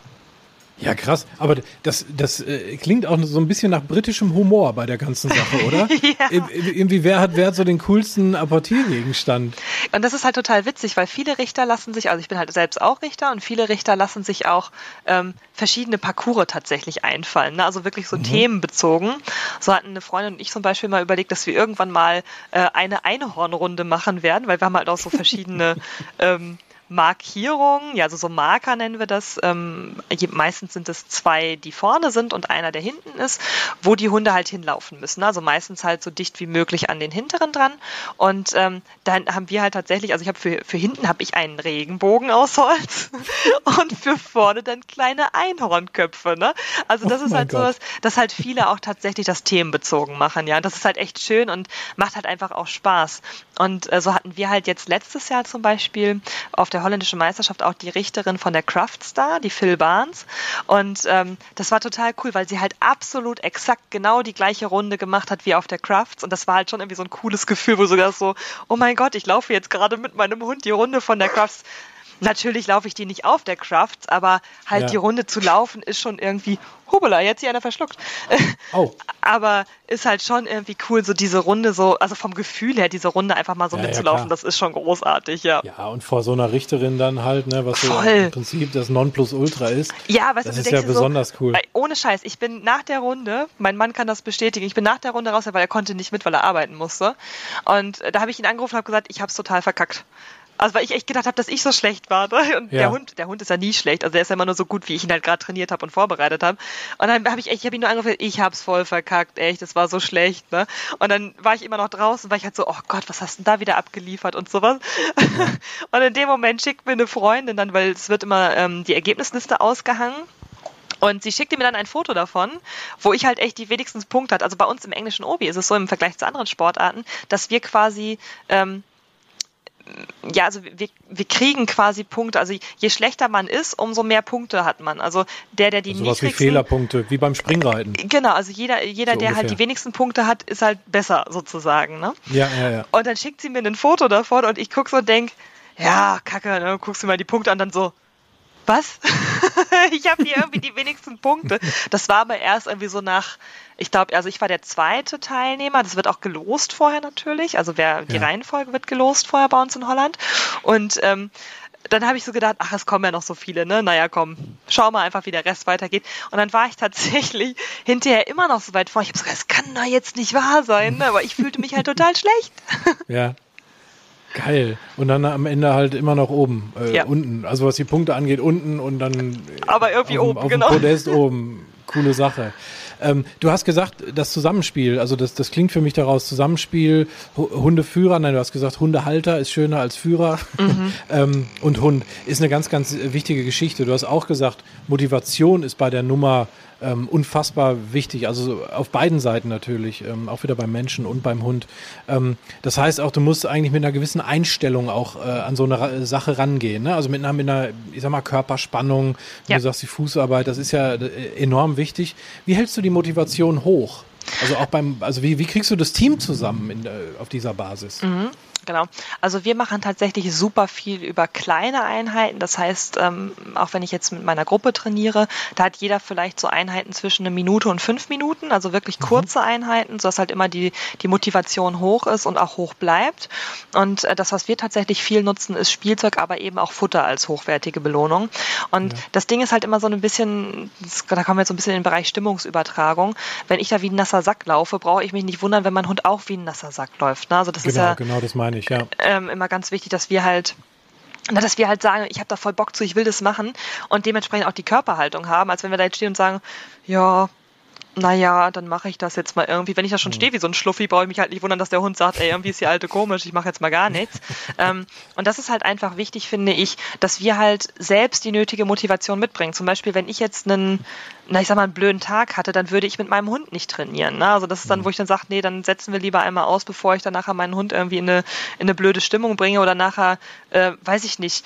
ja, krass. Aber das, das äh, klingt auch so ein bisschen nach britischem Humor bei der ganzen Sache, oder? ja. irgendwie, wer hat, wer hat so den coolsten Apportiergegenstand? Und das ist halt total witzig, weil viele Richter lassen sich, also ich bin halt selbst auch Richter und viele Richter lassen sich auch ähm, verschiedene Parcours tatsächlich einfallen. Ne? Also wirklich so mhm. themenbezogen. So hatten eine Freundin und ich zum Beispiel mal überlegt, dass wir irgendwann mal äh, eine Einhornrunde machen werden, weil wir haben halt auch so verschiedene ähm, Markierung, ja, also so Marker nennen wir das. Ähm, meistens sind es zwei, die vorne sind und einer, der hinten ist, wo die Hunde halt hinlaufen müssen. Also meistens halt so dicht wie möglich an den hinteren dran. Und ähm, dann haben wir halt tatsächlich, also ich habe für, für hinten habe ich einen Regenbogen aus Holz und für vorne dann kleine Einhornköpfe. Ne? Also das oh ist halt Gott. sowas, dass halt viele auch tatsächlich das themenbezogen machen. Ja, das ist halt echt schön und macht halt einfach auch Spaß. Und äh, so hatten wir halt jetzt letztes Jahr zum Beispiel auf der holländischen Meisterschaft auch die Richterin von der Craftstar, die Phil Barnes. Und ähm, das war total cool, weil sie halt absolut exakt genau die gleiche Runde gemacht hat wie auf der Crafts. Und das war halt schon irgendwie so ein cooles Gefühl, wo sogar so, oh mein Gott, ich laufe jetzt gerade mit meinem Hund die Runde von der Crafts. Natürlich laufe ich die nicht auf der Crafts, aber halt ja. die Runde zu laufen ist schon irgendwie, hubela, jetzt hier einer verschluckt. Oh. aber ist halt schon irgendwie cool, so diese Runde so, also vom Gefühl her, diese Runde einfach mal so ja, mitzulaufen, ja, das ist schon großartig, ja. Ja, und vor so einer Richterin dann halt, ne, was so im Prinzip das Nonplusultra ist. Ja, was das ist ja besonders so, cool. Ohne Scheiß, ich bin nach der Runde, mein Mann kann das bestätigen, ich bin nach der Runde raus, weil er konnte nicht mit, weil er arbeiten musste. Und da habe ich ihn angerufen und habe gesagt, ich habe es total verkackt. Also weil ich echt gedacht habe, dass ich so schlecht war. Ne? Und ja. der Hund, der Hund ist ja nie schlecht. Also der ist ja immer nur so gut, wie ich ihn halt gerade trainiert habe und vorbereitet habe. Und dann habe ich echt, ich habe ihn nur angerufen, ich hab's voll verkackt, echt, das war so schlecht. Ne? Und dann war ich immer noch draußen, weil ich halt so, oh Gott, was hast du denn da wieder abgeliefert und sowas. Ja. und in dem Moment schickt mir eine Freundin dann, weil es wird immer ähm, die Ergebnisliste ausgehangen. Und sie schickte mir dann ein Foto davon, wo ich halt echt die wenigsten Punkte hatte. Also bei uns im englischen Obi ist es so im Vergleich zu anderen Sportarten, dass wir quasi ähm, ja, also wir, wir kriegen quasi Punkte. Also je schlechter man ist, umso mehr Punkte hat man. Also der, der die also niedrigsten... wie Fehlerpunkte, wie beim Springreiten. Genau, also jeder, jeder so der halt ungefähr. halt die wenigsten Punkte hat, ist halt besser sozusagen. Ne? Ja, ja, ja. Und dann schickt sie mir ein Foto davon und ich gucke so und denk, ja, kacke, ne? guckst du mal die Punkte an, dann so, was? ich habe hier irgendwie die wenigsten Punkte. Das war aber erst irgendwie so nach, ich glaube, also ich war der zweite Teilnehmer. Das wird auch gelost vorher natürlich. Also wer die ja. Reihenfolge wird gelost vorher bei uns in Holland. Und ähm, dann habe ich so gedacht, ach, es kommen ja noch so viele, ne? Naja, komm, schau mal einfach, wie der Rest weitergeht. Und dann war ich tatsächlich hinterher immer noch so weit vor. Ich habe so gedacht, das kann doch jetzt nicht wahr sein, ne? aber ich fühlte mich halt total schlecht. Ja. Geil. Und dann am Ende halt immer noch oben, äh, ja. unten. Also was die Punkte angeht, unten und dann. Aber irgendwie auf, oben, auf genau. Dem Podest oben. Coole Sache. Ähm, du hast gesagt, das Zusammenspiel, also das, das klingt für mich daraus, Zusammenspiel, Hundeführer, nein, du hast gesagt, Hundehalter ist schöner als Führer mhm. ähm, und Hund ist eine ganz, ganz wichtige Geschichte. Du hast auch gesagt, Motivation ist bei der Nummer ähm, unfassbar wichtig. Also auf beiden Seiten natürlich, ähm, auch wieder beim Menschen und beim Hund. Ähm, das heißt auch, du musst eigentlich mit einer gewissen Einstellung auch äh, an so eine Sache rangehen. Ne? Also mit einer, mit einer, ich sag mal, Körperspannung, ja. du sagst die Fußarbeit, das ist ja äh, enorm wichtig. Wie hältst du die Motivation hoch? Also auch beim, also wie, wie kriegst du das Team zusammen in, äh, auf dieser Basis? Mhm. Genau. Also wir machen tatsächlich super viel über kleine Einheiten. Das heißt, ähm, auch wenn ich jetzt mit meiner Gruppe trainiere, da hat jeder vielleicht so Einheiten zwischen eine Minute und fünf Minuten, also wirklich mhm. kurze mhm. Einheiten, sodass halt immer die, die Motivation hoch ist und auch hoch bleibt. Und äh, das, was wir tatsächlich viel nutzen, ist Spielzeug, aber eben auch Futter als hochwertige Belohnung. Und ja. das Ding ist halt immer so ein bisschen, da kommen wir jetzt so ein bisschen in den Bereich Stimmungsübertragung. Wenn ich da wie ein nasser Sack laufe, brauche ich mich nicht wundern, wenn mein Hund auch wie ein nasser Sack läuft. Ne? Also das genau, ist ja genau das meine ich, ja. Ähm, immer ganz wichtig, dass wir halt dass wir halt sagen, ich habe da voll Bock zu, ich will das machen und dementsprechend auch die Körperhaltung haben, als wenn wir da jetzt stehen und sagen, ja, naja, dann mache ich das jetzt mal irgendwie. Wenn ich da schon mhm. stehe wie so ein Schluffi, brauche ich mich halt nicht wundern, dass der Hund sagt, ey, irgendwie ist die alte komisch, ich mache jetzt mal gar nichts. ähm, und das ist halt einfach wichtig, finde ich, dass wir halt selbst die nötige Motivation mitbringen. Zum Beispiel, wenn ich jetzt einen, na, ich sag mal, einen blöden Tag hatte, dann würde ich mit meinem Hund nicht trainieren. Ne? Also das ist dann, mhm. wo ich dann sage, nee, dann setzen wir lieber einmal aus, bevor ich dann nachher meinen Hund irgendwie in eine, in eine blöde Stimmung bringe oder nachher, äh, weiß ich nicht,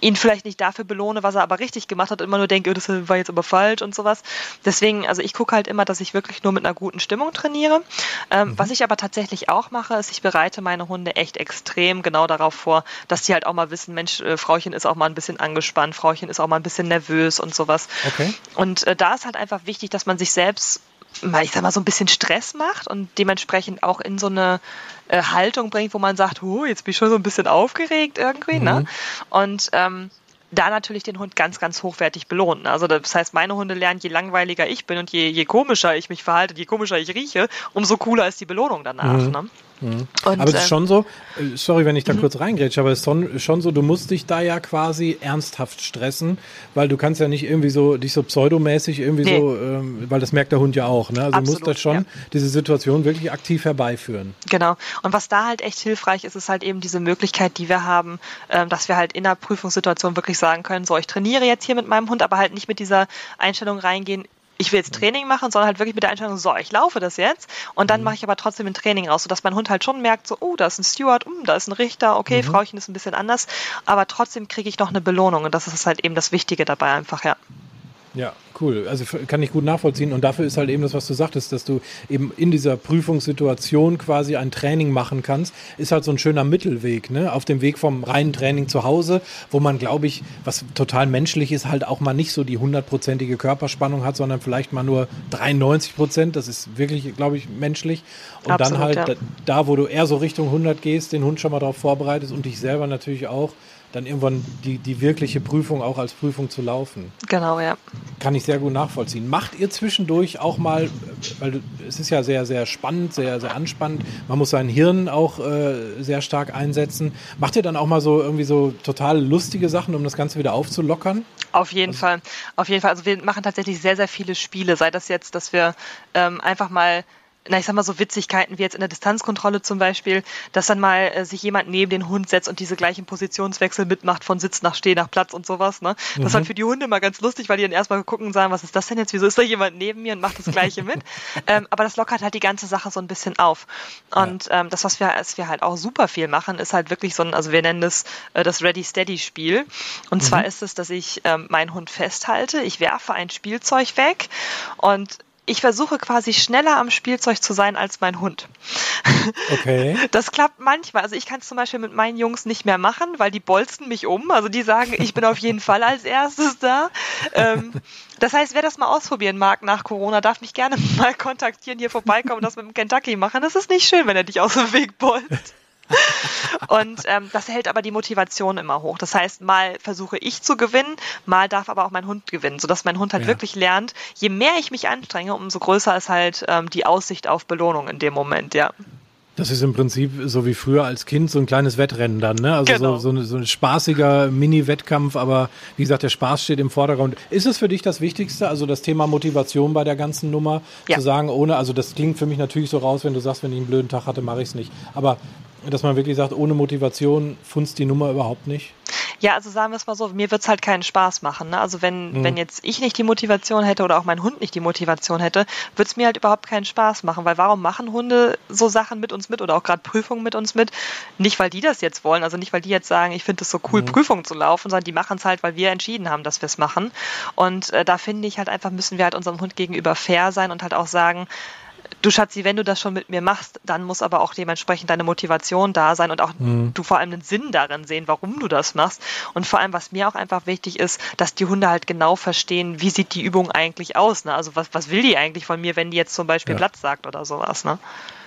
ihn vielleicht nicht dafür belohne, was er aber richtig gemacht hat und immer nur denke, oh, das war jetzt aber falsch und sowas. Deswegen, also ich gucke halt immer, dass ich wirklich nur mit einer guten Stimmung trainiere. Ähm, mhm. Was ich aber tatsächlich auch mache, ist, ich bereite meine Hunde echt extrem genau darauf vor, dass die halt auch mal wissen, Mensch, äh, Frauchen ist auch mal ein bisschen angespannt, Frauchen ist auch mal ein bisschen nervös und sowas. Okay. Und äh, da ist halt einfach wichtig, dass man sich selbst mal, ich sag mal, so ein bisschen Stress macht und dementsprechend auch in so eine äh, Haltung bringt, wo man sagt, huh, jetzt bin ich schon so ein bisschen aufgeregt irgendwie, ne? mhm. ne? Und ähm, da natürlich den Hund ganz, ganz hochwertig belohnen. Also das heißt, meine Hunde lernen, je langweiliger ich bin und je, je komischer ich mich verhalte, je komischer ich rieche, umso cooler ist die Belohnung danach. Mhm. Ne? Mhm. Aber es ist schon so, äh, sorry, wenn ich da mhm. kurz reingrätsche, aber es ist schon so, du musst dich da ja quasi ernsthaft stressen, weil du kannst ja nicht irgendwie so, dich so pseudomäßig irgendwie nee. so, ähm, weil das merkt der Hund ja auch, ne? Also Absolut, du musst das schon, ja. diese Situation wirklich aktiv herbeiführen. Genau. Und was da halt echt hilfreich ist, ist halt eben diese Möglichkeit, die wir haben, ähm, dass wir halt in der Prüfungssituation wirklich sagen können, so, ich trainiere jetzt hier mit meinem Hund, aber halt nicht mit dieser Einstellung reingehen, ich will jetzt Training machen, sondern halt wirklich mit der Einstellung, so, ich laufe das jetzt und dann mhm. mache ich aber trotzdem ein Training raus, sodass mein Hund halt schon merkt, so, oh, da ist ein Steward, um, da ist ein Richter, okay, mhm. Frauchen ist ein bisschen anders, aber trotzdem kriege ich noch eine Belohnung und das ist halt eben das Wichtige dabei einfach, ja. Ja, cool. Also kann ich gut nachvollziehen. Und dafür ist halt eben das, was du sagtest, dass du eben in dieser Prüfungssituation quasi ein Training machen kannst, ist halt so ein schöner Mittelweg, ne? Auf dem Weg vom reinen Training zu Hause, wo man, glaube ich, was total menschlich ist, halt auch mal nicht so die hundertprozentige Körperspannung hat, sondern vielleicht mal nur 93 Prozent. Das ist wirklich, glaube ich, menschlich. Und Absolut, dann halt ja. da, wo du eher so Richtung 100 gehst, den Hund schon mal darauf vorbereitest und dich selber natürlich auch dann irgendwann die, die wirkliche Prüfung auch als Prüfung zu laufen. Genau, ja. Kann ich sehr gut nachvollziehen. Macht ihr zwischendurch auch mal, weil es ist ja sehr, sehr spannend, sehr, sehr anspannend, man muss sein Hirn auch äh, sehr stark einsetzen. Macht ihr dann auch mal so irgendwie so total lustige Sachen, um das Ganze wieder aufzulockern? Auf jeden also, Fall. Auf jeden Fall. Also wir machen tatsächlich sehr, sehr viele Spiele. Sei das jetzt, dass wir ähm, einfach mal na, ich sag mal so Witzigkeiten wie jetzt in der Distanzkontrolle zum Beispiel, dass dann mal äh, sich jemand neben den Hund setzt und diese gleichen Positionswechsel mitmacht von Sitz nach Steh nach Platz und sowas, ne? Das mhm. ist halt für die Hunde mal ganz lustig, weil die dann erstmal gucken und sagen, was ist das denn jetzt? Wieso ist da jemand neben mir und macht das Gleiche mit? ähm, aber das lockert halt die ganze Sache so ein bisschen auf. Und ja. ähm, das, was wir, was wir halt auch super viel machen, ist halt wirklich so ein, also wir nennen das äh, das Ready-Steady-Spiel. Und mhm. zwar ist es, dass ich ähm, meinen Hund festhalte, ich werfe ein Spielzeug weg und ich versuche quasi schneller am Spielzeug zu sein als mein Hund. Okay. Das klappt manchmal. Also ich kann es zum Beispiel mit meinen Jungs nicht mehr machen, weil die bolzen mich um. Also die sagen, ich bin auf jeden Fall als erstes da. Ähm, das heißt, wer das mal ausprobieren mag nach Corona, darf mich gerne mal kontaktieren, hier vorbeikommen und das mit dem Kentucky machen. Das ist nicht schön, wenn er dich aus dem Weg bolzt. und ähm, das hält aber die Motivation immer hoch. Das heißt, mal versuche ich zu gewinnen, mal darf aber auch mein Hund gewinnen, sodass mein Hund halt ja. wirklich lernt, je mehr ich mich anstrenge, umso größer ist halt ähm, die Aussicht auf Belohnung in dem Moment, ja. Das ist im Prinzip so wie früher als Kind so ein kleines Wettrennen dann, ne? Also genau. so, so, so ein spaßiger Mini-Wettkampf, aber wie gesagt, der Spaß steht im Vordergrund. Ist es für dich das Wichtigste, also das Thema Motivation bei der ganzen Nummer, ja. zu sagen, ohne, also das klingt für mich natürlich so raus, wenn du sagst, wenn ich einen blöden Tag hatte, mache ich es nicht. Aber dass man wirklich sagt, ohne Motivation funzt die Nummer überhaupt nicht? Ja, also sagen wir es mal so, mir wird's halt keinen Spaß machen. Ne? Also wenn, mhm. wenn jetzt ich nicht die Motivation hätte oder auch mein Hund nicht die Motivation hätte, wird's mir halt überhaupt keinen Spaß machen. Weil warum machen Hunde so Sachen mit uns mit oder auch gerade Prüfungen mit uns mit? Nicht, weil die das jetzt wollen, also nicht, weil die jetzt sagen, ich finde es so cool, mhm. Prüfungen zu laufen, sondern die machen es halt, weil wir entschieden haben, dass wir es machen. Und äh, da finde ich halt einfach, müssen wir halt unserem Hund gegenüber fair sein und halt auch sagen, du Schatzi, wenn du das schon mit mir machst, dann muss aber auch dementsprechend deine Motivation da sein und auch mhm. du vor allem einen Sinn darin sehen, warum du das machst. Und vor allem, was mir auch einfach wichtig ist, dass die Hunde halt genau verstehen, wie sieht die Übung eigentlich aus. Ne? Also was, was will die eigentlich von mir, wenn die jetzt zum Beispiel ja. Platz sagt oder sowas. Ne?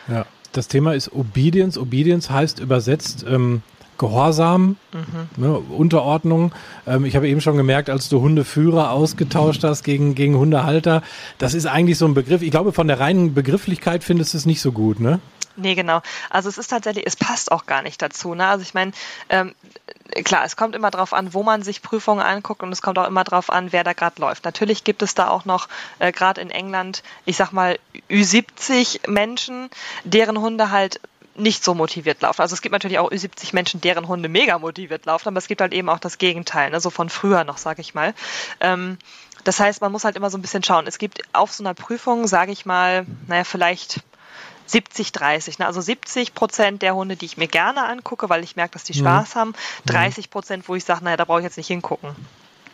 Ja, das Thema ist Obedience. Obedience heißt übersetzt ähm, Gehorsam, mhm. ne, Unterordnung. Ähm, ich habe eben schon gemerkt, als du Hundeführer ausgetauscht hast gegen, gegen Hundehalter, das ist eigentlich so ein Begriff. Ich glaube, von der reinen Begrifflichkeit findest du es nicht so gut, ne? Nee, genau. Also es ist tatsächlich, es passt auch gar nicht dazu. Ne? Also ich meine, ähm, klar, es kommt immer darauf an, wo man sich Prüfungen anguckt und es kommt auch immer darauf an, wer da gerade läuft. Natürlich gibt es da auch noch, äh, gerade in England, ich sag mal, Ü70 Menschen, deren Hunde halt nicht so motiviert laufen. Also es gibt natürlich auch 70 Menschen, deren Hunde mega motiviert laufen, aber es gibt halt eben auch das Gegenteil, ne? so von früher noch, sage ich mal. Ähm, das heißt, man muss halt immer so ein bisschen schauen. Es gibt auf so einer Prüfung, sage ich mal, naja, vielleicht 70, 30. Ne? Also 70 Prozent der Hunde, die ich mir gerne angucke, weil ich merke, dass die mhm. Spaß mhm. haben. 30 Prozent, wo ich sage, naja, da brauche ich jetzt nicht hingucken.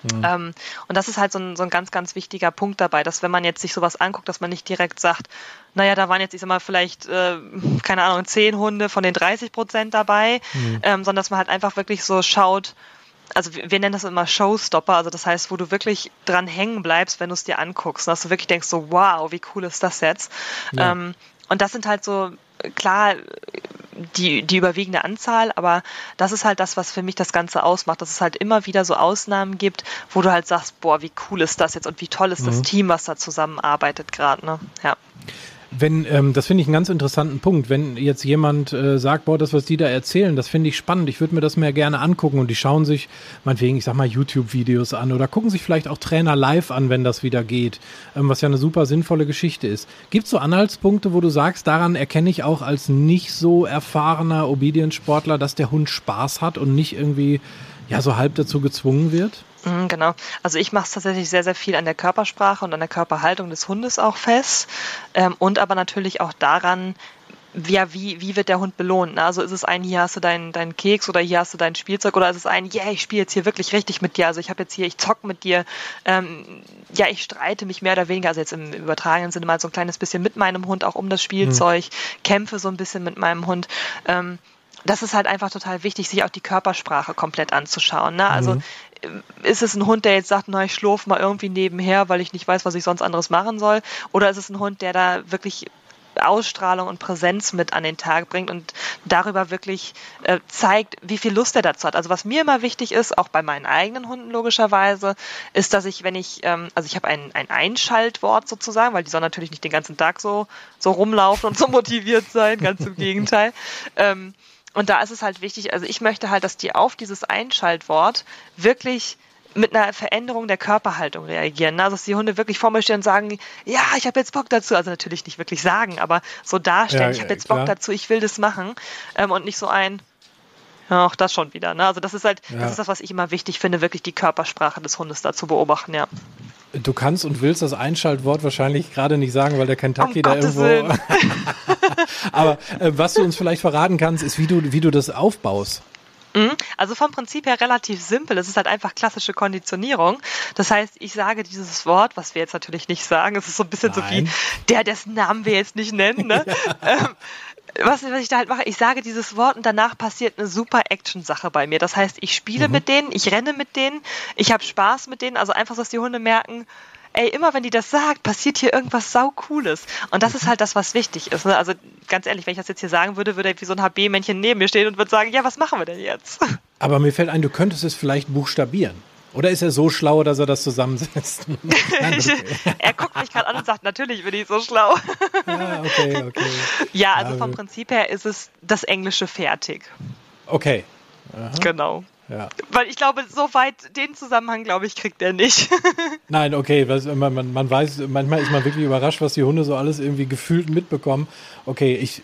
Mhm. Ähm, und das ist halt so ein, so ein ganz, ganz wichtiger Punkt dabei, dass wenn man jetzt sich sowas anguckt, dass man nicht direkt sagt, naja, da waren jetzt, ich sag mal, vielleicht, äh, keine Ahnung, zehn Hunde von den 30 Prozent dabei, mhm. ähm, sondern dass man halt einfach wirklich so schaut, also wir, wir nennen das immer Showstopper, also das heißt, wo du wirklich dran hängen bleibst, wenn du es dir anguckst, dass du wirklich denkst, so wow, wie cool ist das jetzt? Ja. Ähm, und das sind halt so, klar, die, die überwiegende Anzahl, aber das ist halt das, was für mich das Ganze ausmacht, dass es halt immer wieder so Ausnahmen gibt, wo du halt sagst, boah, wie cool ist das jetzt und wie toll ist mhm. das Team, was da zusammenarbeitet gerade, ne? Ja. Wenn, ähm, das finde ich einen ganz interessanten Punkt. Wenn jetzt jemand äh, sagt, boah, das, was die da erzählen, das finde ich spannend, ich würde mir das mehr gerne angucken und die schauen sich, meinetwegen, ich sag mal, YouTube-Videos an oder gucken sich vielleicht auch Trainer live an, wenn das wieder geht, ähm, was ja eine super sinnvolle Geschichte ist. Gibt es so Anhaltspunkte, wo du sagst, daran erkenne ich auch als nicht so erfahrener Obedience-Sportler, dass der Hund Spaß hat und nicht irgendwie ja so halb dazu gezwungen wird? Mhm, genau. Also ich mache es tatsächlich sehr, sehr viel an der Körpersprache und an der Körperhaltung des Hundes auch fest. Ähm, und aber natürlich auch daran, ja, wie, wie wird der Hund belohnt? Ne? Also ist es ein, hier hast du deinen dein Keks oder hier hast du dein Spielzeug oder ist es ein, ja, yeah, ich spiele jetzt hier wirklich richtig mit dir, also ich habe jetzt hier, ich zock mit dir, ähm, ja, ich streite mich mehr oder weniger, also jetzt im übertragenen Sinne mal so ein kleines bisschen mit meinem Hund auch um das Spielzeug, mhm. kämpfe so ein bisschen mit meinem Hund. Ähm, das ist halt einfach total wichtig, sich auch die Körpersprache komplett anzuschauen. Ne? Also mhm ist es ein Hund, der jetzt sagt, na, ich schlurf mal irgendwie nebenher, weil ich nicht weiß, was ich sonst anderes machen soll? Oder ist es ein Hund, der da wirklich Ausstrahlung und Präsenz mit an den Tag bringt und darüber wirklich äh, zeigt, wie viel Lust er dazu hat. Also was mir immer wichtig ist, auch bei meinen eigenen Hunden logischerweise, ist, dass ich, wenn ich, ähm, also ich habe ein, ein Einschaltwort sozusagen, weil die sollen natürlich nicht den ganzen Tag so, so rumlaufen und so motiviert sein, ganz im Gegenteil. Ähm, und da ist es halt wichtig, also ich möchte halt, dass die auf dieses Einschaltwort wirklich mit einer Veränderung der Körperhaltung reagieren. Ne? Also dass die Hunde wirklich vor mir stehen und sagen, ja, ich habe jetzt Bock dazu. Also natürlich nicht wirklich sagen, aber so darstellen, ja, ich habe jetzt Bock dazu, ich will das machen. Ähm, und nicht so ein, ja, auch das schon wieder. Ne? Also das ist halt, ja. das ist das, was ich immer wichtig finde, wirklich die Körpersprache des Hundes da zu beobachten, ja. Du kannst und willst das Einschaltwort wahrscheinlich gerade nicht sagen, weil der Kentucky um da Gottes irgendwo. Aber äh, was du uns vielleicht verraten kannst, ist, wie du, wie du das aufbaust. Mhm. Also vom Prinzip her relativ simpel. Es ist halt einfach klassische Konditionierung. Das heißt, ich sage dieses Wort, was wir jetzt natürlich nicht sagen, es ist so ein bisschen Nein. so wie der, dessen Namen wir jetzt nicht nennen. Ne? ja. ähm, was, was, ich da halt mache, ich sage dieses Wort und danach passiert eine super Action-Sache bei mir. Das heißt, ich spiele mhm. mit denen, ich renne mit denen, ich habe Spaß mit denen. Also einfach, dass die Hunde merken, ey, immer wenn die das sagt, passiert hier irgendwas saucooles. Und das ist halt das, was wichtig ist. Ne? Also ganz ehrlich, wenn ich das jetzt hier sagen würde, würde wie so ein HB-Männchen neben mir stehen und würde sagen, ja, was machen wir denn jetzt? Aber mir fällt ein, du könntest es vielleicht buchstabieren. Oder ist er so schlau, dass er das zusammensetzt? Nein, okay. er guckt mich gerade an und sagt, natürlich bin ich so schlau. ja, okay, okay. Ja, also vom Prinzip her ist es das englische fertig. Okay. Aha. Genau. Ja. Weil ich glaube, so weit den Zusammenhang, glaube ich, kriegt er nicht. Nein, okay, man, man, man weiß, manchmal ist man wirklich überrascht, was die Hunde so alles irgendwie gefühlt mitbekommen. Okay, ich,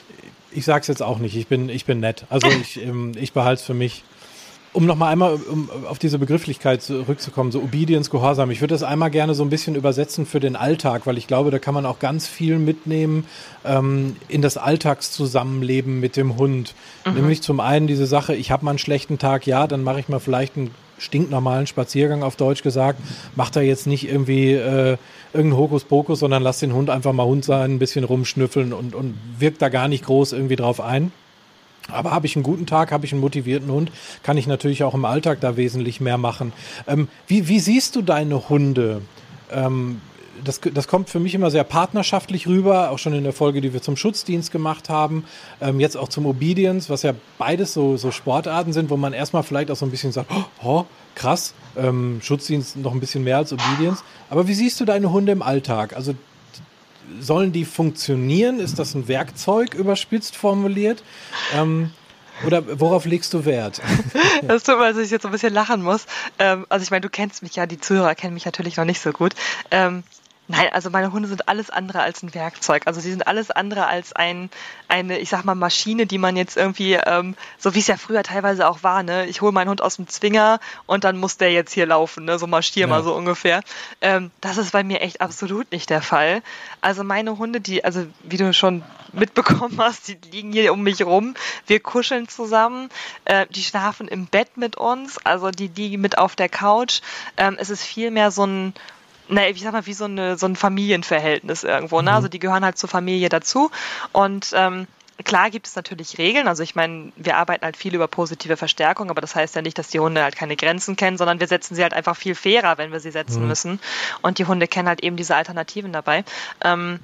ich sag's jetzt auch nicht, ich bin, ich bin nett. Also ich, ähm, ich behalte es für mich. Um nochmal einmal um auf diese Begrifflichkeit zurückzukommen, so Obedience, Gehorsam. Ich würde das einmal gerne so ein bisschen übersetzen für den Alltag, weil ich glaube, da kann man auch ganz viel mitnehmen ähm, in das Alltagszusammenleben mit dem Hund. Mhm. Nämlich zum einen diese Sache, ich habe mal einen schlechten Tag, ja, dann mache ich mal vielleicht einen stinknormalen Spaziergang auf Deutsch gesagt. Macht da jetzt nicht irgendwie äh, irgendeinen Hokuspokus, sondern lass den Hund einfach mal Hund sein, ein bisschen rumschnüffeln und, und wirkt da gar nicht groß irgendwie drauf ein. Aber habe ich einen guten Tag, habe ich einen motivierten Hund, kann ich natürlich auch im Alltag da wesentlich mehr machen. Ähm, wie, wie siehst du deine Hunde? Ähm, das, das kommt für mich immer sehr partnerschaftlich rüber, auch schon in der Folge, die wir zum Schutzdienst gemacht haben, ähm, jetzt auch zum Obedience, was ja beides so, so Sportarten sind, wo man erstmal vielleicht auch so ein bisschen sagt, oh, krass, ähm, Schutzdienst noch ein bisschen mehr als Obedience. Aber wie siehst du deine Hunde im Alltag? Also sollen die funktionieren? Ist das ein Werkzeug, überspitzt formuliert? Ähm, oder worauf legst du Wert? Das tut mir, dass ich jetzt so ein bisschen lachen muss. Ähm, also ich meine, du kennst mich ja, die Zuhörer kennen mich natürlich noch nicht so gut. Ähm, Nein, also meine Hunde sind alles andere als ein Werkzeug. Also sie sind alles andere als ein, eine, ich sag mal, Maschine, die man jetzt irgendwie, ähm, so wie es ja früher teilweise auch war, ne, ich hole meinen Hund aus dem Zwinger und dann muss der jetzt hier laufen, ne, so marschier ja. mal so ungefähr. Ähm, das ist bei mir echt absolut nicht der Fall. Also meine Hunde, die, also wie du schon mitbekommen hast, die liegen hier um mich rum. Wir kuscheln zusammen. Äh, die schlafen im Bett mit uns, also die liegen mit auf der Couch. Ähm, es ist vielmehr so ein naja, ich sag mal, wie so, eine, so ein Familienverhältnis irgendwo. Ne? Mhm. Also die gehören halt zur Familie dazu. Und ähm, klar gibt es natürlich Regeln. Also ich meine, wir arbeiten halt viel über positive Verstärkung, aber das heißt ja nicht, dass die Hunde halt keine Grenzen kennen, sondern wir setzen sie halt einfach viel fairer, wenn wir sie setzen mhm. müssen. Und die Hunde kennen halt eben diese Alternativen dabei. Ähm,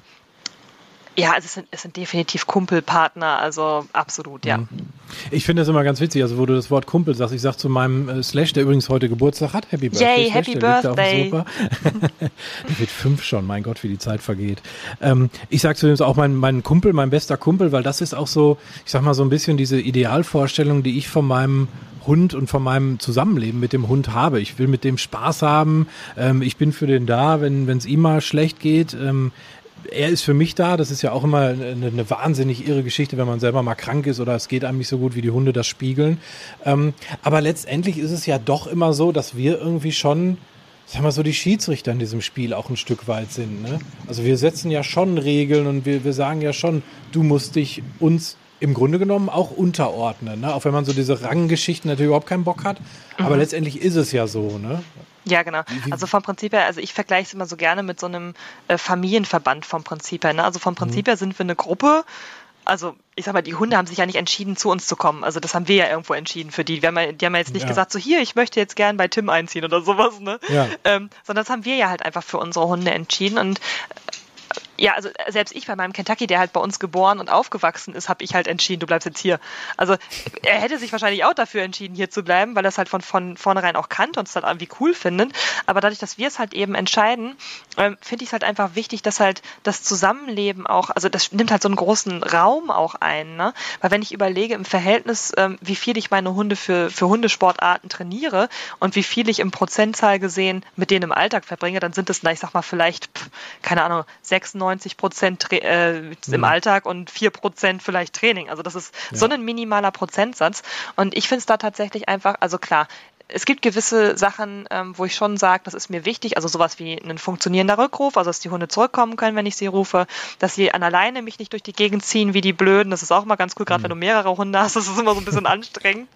ja, also es sind, es sind definitiv Kumpelpartner, also absolut, ja. Mhm. Ich finde das immer ganz witzig, also wo du das Wort Kumpel sagst, ich sag zu meinem äh, Slash, der übrigens heute Geburtstag hat, Happy Birthday. Yay, Slash, Happy Birthday. der wird fünf schon, mein Gott, wie die Zeit vergeht. Ähm, ich sag zu ihm auch mein, mein Kumpel, mein bester Kumpel, weil das ist auch so, ich sag mal so ein bisschen diese Idealvorstellung, die ich von meinem Hund und von meinem Zusammenleben mit dem Hund habe. Ich will mit dem Spaß haben. Ähm, ich bin für den da, wenn es ihm mal schlecht geht. Ähm, er ist für mich da. Das ist ja auch immer eine, eine, wahnsinnig irre Geschichte, wenn man selber mal krank ist oder es geht einem nicht so gut, wie die Hunde das spiegeln. Ähm, aber letztendlich ist es ja doch immer so, dass wir irgendwie schon, sagen wir so, die Schiedsrichter in diesem Spiel auch ein Stück weit sind. Ne? Also wir setzen ja schon Regeln und wir, wir sagen ja schon, du musst dich uns im Grunde genommen auch unterordnen. Ne? Auch wenn man so diese Ranggeschichten natürlich überhaupt keinen Bock hat. Mhm. Aber letztendlich ist es ja so. Ne? Ja, genau. Also vom Prinzip her, also ich vergleiche es immer so gerne mit so einem äh, Familienverband vom Prinzip her. Ne? Also vom Prinzip mhm. her sind wir eine Gruppe. Also ich sag mal, die Hunde haben sich ja nicht entschieden, zu uns zu kommen. Also das haben wir ja irgendwo entschieden für die. Wir haben ja, die haben ja jetzt nicht ja. gesagt, so hier, ich möchte jetzt gern bei Tim einziehen oder sowas, ne? Ja. Ähm, sondern das haben wir ja halt einfach für unsere Hunde entschieden. Und ja, also äh, selbst ich bei meinem Kentucky, der halt bei uns geboren und aufgewachsen ist, habe ich halt entschieden, du bleibst jetzt hier. Also er hätte sich wahrscheinlich auch dafür entschieden, hier zu bleiben, weil er es halt von, von vornherein auch kannte und es halt irgendwie cool findet. Aber dadurch, dass wir es halt eben entscheiden, ähm, finde ich es halt einfach wichtig, dass halt das Zusammenleben auch, also das nimmt halt so einen großen Raum auch ein. Ne? Weil wenn ich überlege im Verhältnis, ähm, wie viel ich meine Hunde für, für Hundesportarten trainiere und wie viel ich im Prozentzahl gesehen mit denen im Alltag verbringe, dann sind es, ich sag mal, vielleicht, keine Ahnung, sechs, neun 99 Prozent äh, im mhm. Alltag und 4 Prozent vielleicht Training. Also das ist ja. so ein minimaler Prozentsatz. Und ich finde es da tatsächlich einfach, also klar, es gibt gewisse Sachen, ähm, wo ich schon sage, das ist mir wichtig, also sowas wie ein funktionierender Rückruf, also dass die Hunde zurückkommen können, wenn ich sie rufe, dass sie an alleine mich nicht durch die Gegend ziehen wie die Blöden, das ist auch mal ganz cool, gerade mhm. wenn du mehrere Hunde hast, das ist immer so ein bisschen anstrengend,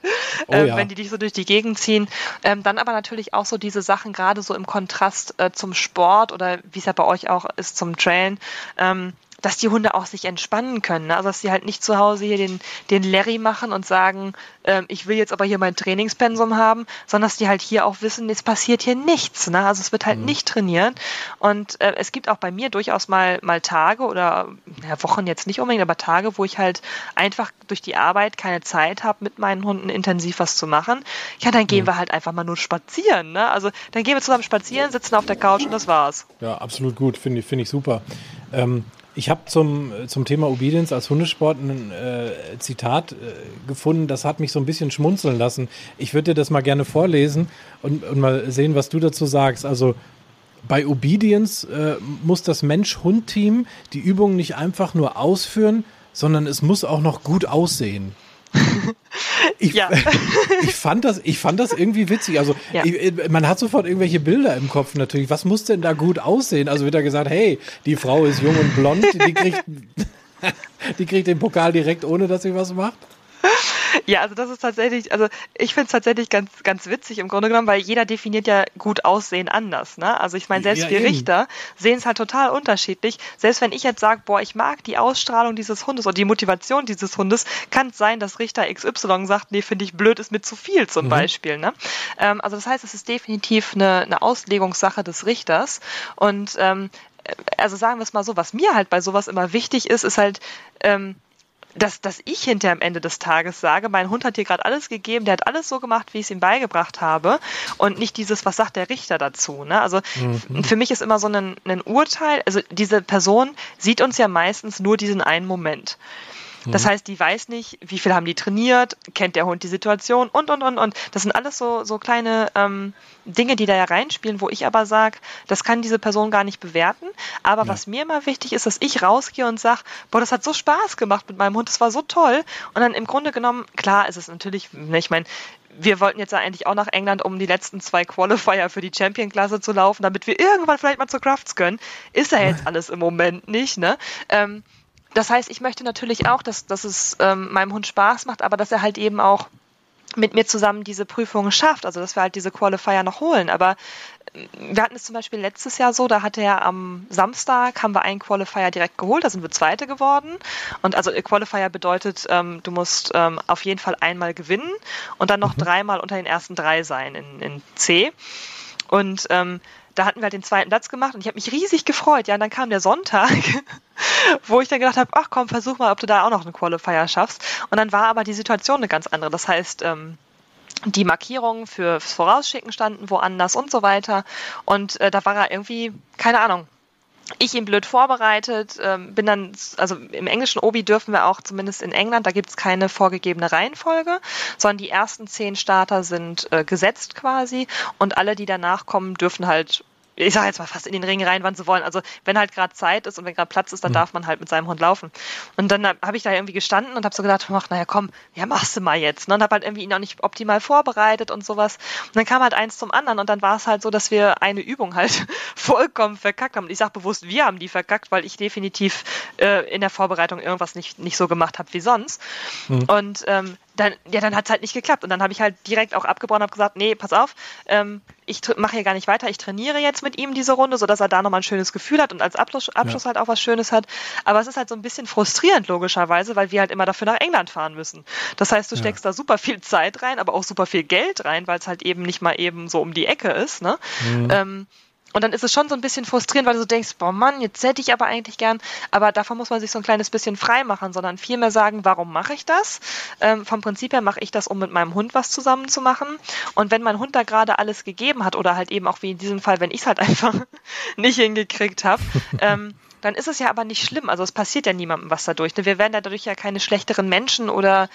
oh, äh, ja. wenn die dich so durch die Gegend ziehen. Ähm, dann aber natürlich auch so diese Sachen, gerade so im Kontrast äh, zum Sport oder wie es ja bei euch auch ist, zum Trailen, ähm, dass die Hunde auch sich entspannen können. Ne? Also dass sie halt nicht zu Hause hier den, den Larry machen und sagen, ähm, ich will jetzt aber hier mein Trainingspensum haben, sondern dass die halt hier auch wissen, es passiert hier nichts. Ne? Also es wird halt mhm. nicht trainiert. Und äh, es gibt auch bei mir durchaus mal, mal Tage oder ja, Wochen jetzt nicht unbedingt, aber Tage, wo ich halt einfach durch die Arbeit keine Zeit habe, mit meinen Hunden intensiv was zu machen. Ja, dann gehen mhm. wir halt einfach mal nur spazieren. Ne? Also dann gehen wir zusammen spazieren, sitzen auf der Couch und das war's. Ja, absolut gut. Finde ich, find ich super. Ähm, ich habe zum, zum Thema Obedience als Hundesport ein äh, Zitat äh, gefunden, das hat mich so ein bisschen schmunzeln lassen. Ich würde dir das mal gerne vorlesen und, und mal sehen, was du dazu sagst. Also bei Obedience äh, muss das Mensch-Hund-Team die Übung nicht einfach nur ausführen, sondern es muss auch noch gut aussehen. Ich, ja. ich, fand das, ich fand das irgendwie witzig. Also ja. ich, man hat sofort irgendwelche Bilder im Kopf natürlich. Was muss denn da gut aussehen? Also wird da gesagt, hey, die Frau ist jung und blond, die kriegt, die kriegt den Pokal direkt, ohne dass sie was macht. Ja, also das ist tatsächlich, also ich finde es tatsächlich ganz, ganz witzig im Grunde genommen, weil jeder definiert ja gut Aussehen anders. Ne? Also ich meine, selbst ja, wir eben. Richter sehen es halt total unterschiedlich. Selbst wenn ich jetzt sage, boah, ich mag die Ausstrahlung dieses Hundes oder die Motivation dieses Hundes, kann es sein, dass Richter XY sagt, nee, finde ich blöd, ist mir zu viel zum mhm. Beispiel. Ne? Ähm, also das heißt, es ist definitiv eine, eine Auslegungssache des Richters. Und ähm, also sagen wir es mal so, was mir halt bei sowas immer wichtig ist, ist halt, ähm, dass, dass ich hinter am Ende des Tages sage, mein Hund hat dir gerade alles gegeben, der hat alles so gemacht, wie ich es ihm beigebracht habe und nicht dieses, was sagt der Richter dazu. Ne? Also mhm. für mich ist immer so ein, ein Urteil, also diese Person sieht uns ja meistens nur diesen einen Moment. Das mhm. heißt, die weiß nicht, wie viel haben die trainiert, kennt der Hund die Situation und, und, und, und. Das sind alles so, so kleine ähm, Dinge, die da ja reinspielen, wo ich aber sage, das kann diese Person gar nicht bewerten. Aber ja. was mir immer wichtig ist, dass ich rausgehe und sage, boah, das hat so Spaß gemacht mit meinem Hund, das war so toll. Und dann im Grunde genommen, klar ist es natürlich, ne, ich meine, wir wollten jetzt eigentlich auch nach England, um die letzten zwei Qualifier für die Champion-Klasse zu laufen, damit wir irgendwann vielleicht mal zu Crafts können. Ist ja jetzt alles im Moment nicht, ne? Ähm, das heißt, ich möchte natürlich auch, dass, dass es ähm, meinem Hund Spaß macht, aber dass er halt eben auch mit mir zusammen diese Prüfungen schafft, also dass wir halt diese Qualifier noch holen. Aber ähm, wir hatten es zum Beispiel letztes Jahr so, da hatte er am Samstag, haben wir einen Qualifier direkt geholt, da sind wir Zweite geworden. Und also Qualifier bedeutet, ähm, du musst ähm, auf jeden Fall einmal gewinnen und dann noch mhm. dreimal unter den ersten drei sein in, in C. Und ähm, da hatten wir halt den zweiten Platz gemacht und ich habe mich riesig gefreut. Ja, und dann kam der Sonntag, wo ich dann gedacht habe, ach komm, versuch mal, ob du da auch noch einen Qualifier schaffst. Und dann war aber die Situation eine ganz andere. Das heißt, ähm, die Markierungen fürs Vorausschicken standen woanders und so weiter. Und äh, da war er irgendwie, keine Ahnung, ich ihn blöd vorbereitet, ähm, bin dann, also im englischen Obi dürfen wir auch, zumindest in England, da gibt es keine vorgegebene Reihenfolge, sondern die ersten zehn Starter sind äh, gesetzt quasi und alle, die danach kommen, dürfen halt ich sage jetzt mal fast in den Ring rein, wann sie wollen. Also wenn halt gerade Zeit ist und wenn gerade Platz ist, dann mhm. darf man halt mit seinem Hund laufen. Und dann habe ich da irgendwie gestanden und habe so gedacht, ach, naja, komm, ja, machst du mal jetzt. Ne? Und habe halt irgendwie ihn auch nicht optimal vorbereitet und sowas. Und dann kam halt eins zum anderen und dann war es halt so, dass wir eine Übung halt vollkommen verkackt haben. Und ich sage bewusst, wir haben die verkackt, weil ich definitiv äh, in der Vorbereitung irgendwas nicht, nicht so gemacht habe wie sonst. Mhm. Und ähm, dann, ja, dann hat es halt nicht geklappt. Und dann habe ich halt direkt auch abgebrochen und habe gesagt, nee, pass auf, ähm, ich mache hier gar nicht weiter, ich trainiere jetzt mit ihm diese Runde, sodass er da nochmal ein schönes Gefühl hat und als Abschluss, Abschluss ja. halt auch was Schönes hat. Aber es ist halt so ein bisschen frustrierend, logischerweise, weil wir halt immer dafür nach England fahren müssen. Das heißt, du steckst ja. da super viel Zeit rein, aber auch super viel Geld rein, weil es halt eben nicht mal eben so um die Ecke ist. Ne? Mhm. Ähm, und dann ist es schon so ein bisschen frustrierend, weil du so denkst, boah Mann, jetzt hätte ich aber eigentlich gern, aber davon muss man sich so ein kleines bisschen frei machen, sondern vielmehr sagen, warum mache ich das? Ähm, vom Prinzip her mache ich das, um mit meinem Hund was zusammen zu machen. Und wenn mein Hund da gerade alles gegeben hat oder halt eben auch wie in diesem Fall, wenn ich es halt einfach nicht hingekriegt habe, ähm, dann ist es ja aber nicht schlimm. Also es passiert ja niemandem was dadurch. Ne? Wir werden dadurch ja keine schlechteren Menschen oder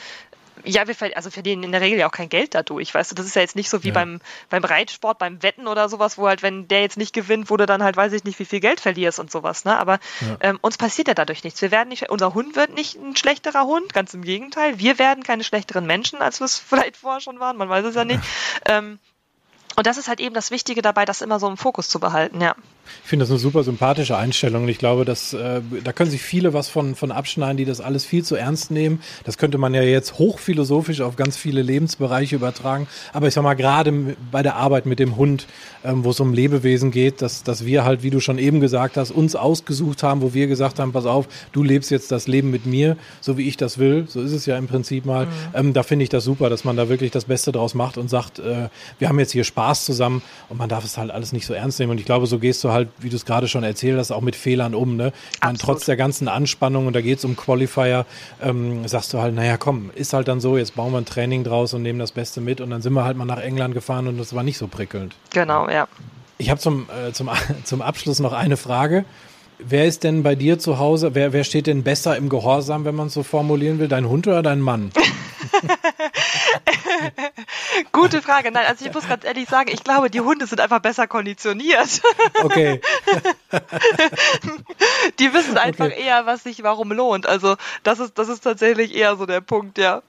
ja, wir also verdienen in der Regel ja auch kein Geld dadurch, weißt du, das ist ja jetzt nicht so wie ja. beim, beim Reitsport, beim Wetten oder sowas, wo halt, wenn der jetzt nicht gewinnt, wo du dann halt, weiß ich nicht, wie viel Geld verlierst und sowas, ne, aber ja. ähm, uns passiert ja dadurch nichts, wir werden nicht, unser Hund wird nicht ein schlechterer Hund, ganz im Gegenteil, wir werden keine schlechteren Menschen, als wir es vielleicht vorher schon waren, man weiß es ja nicht, ähm, und das ist halt eben das Wichtige dabei, das immer so im Fokus zu behalten, ja. Ich finde das eine super sympathische Einstellung. Ich glaube, dass äh, da können sich viele was von, von abschneiden, die das alles viel zu ernst nehmen. Das könnte man ja jetzt hochphilosophisch auf ganz viele Lebensbereiche übertragen. Aber ich sag mal, gerade bei der Arbeit mit dem Hund, ähm, wo es um Lebewesen geht, dass, dass wir halt, wie du schon eben gesagt hast, uns ausgesucht haben, wo wir gesagt haben, pass auf, du lebst jetzt das Leben mit mir, so wie ich das will. So ist es ja im Prinzip mal. Mhm. Ähm, da finde ich das super, dass man da wirklich das Beste draus macht und sagt, äh, wir haben jetzt hier Spaß zusammen und man darf es halt alles nicht so ernst nehmen. Und ich glaube, so gehst du halt, wie du es gerade schon erzählt hast, auch mit Fehlern um. Ne? Ich meine, trotz der ganzen Anspannung und da geht es um Qualifier, ähm, sagst du halt, naja, komm, ist halt dann so, jetzt bauen wir ein Training draus und nehmen das Beste mit und dann sind wir halt mal nach England gefahren und das war nicht so prickelnd. Genau, ja. Ich habe zum, äh, zum, zum Abschluss noch eine Frage. Wer ist denn bei dir zu Hause, wer, wer steht denn besser im Gehorsam, wenn man es so formulieren will? Dein Hund oder dein Mann? Gute Frage. Nein, also ich muss ganz ehrlich sagen, ich glaube, die Hunde sind einfach besser konditioniert. Okay. die wissen einfach okay. eher, was sich warum lohnt. Also das ist, das ist tatsächlich eher so der Punkt, ja.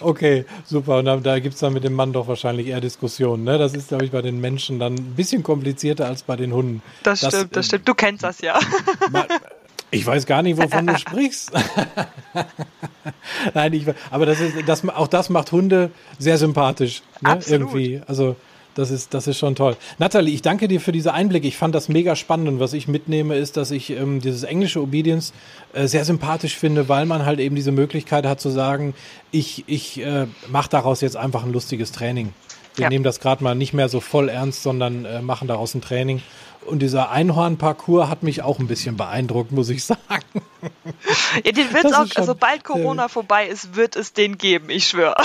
Okay, super. Und da, da gibt es dann mit dem Mann doch wahrscheinlich eher Diskussionen. Ne? Das ist, glaube ich, bei den Menschen dann ein bisschen komplizierter als bei den Hunden. Das, das stimmt, das stimmt. Du kennst das ja. Ich weiß gar nicht, wovon du sprichst. Nein, ich, aber das ist, das, auch das macht Hunde sehr sympathisch. Ne? Absolut. Irgendwie. Also, das ist, das ist schon toll. Nathalie, ich danke dir für diese Einblicke. Ich fand das mega spannend. Und was ich mitnehme, ist, dass ich ähm, dieses englische Obedience äh, sehr sympathisch finde, weil man halt eben diese Möglichkeit hat zu sagen, ich, ich äh, mache daraus jetzt einfach ein lustiges Training. Wir ja. nehmen das gerade mal nicht mehr so voll ernst, sondern äh, machen daraus ein Training. Und dieser Einhorn-Parcours hat mich auch ein bisschen beeindruckt, muss ich sagen. Ja, den wird auch, sobald Corona vorbei ist, wird es den geben, ich schwöre.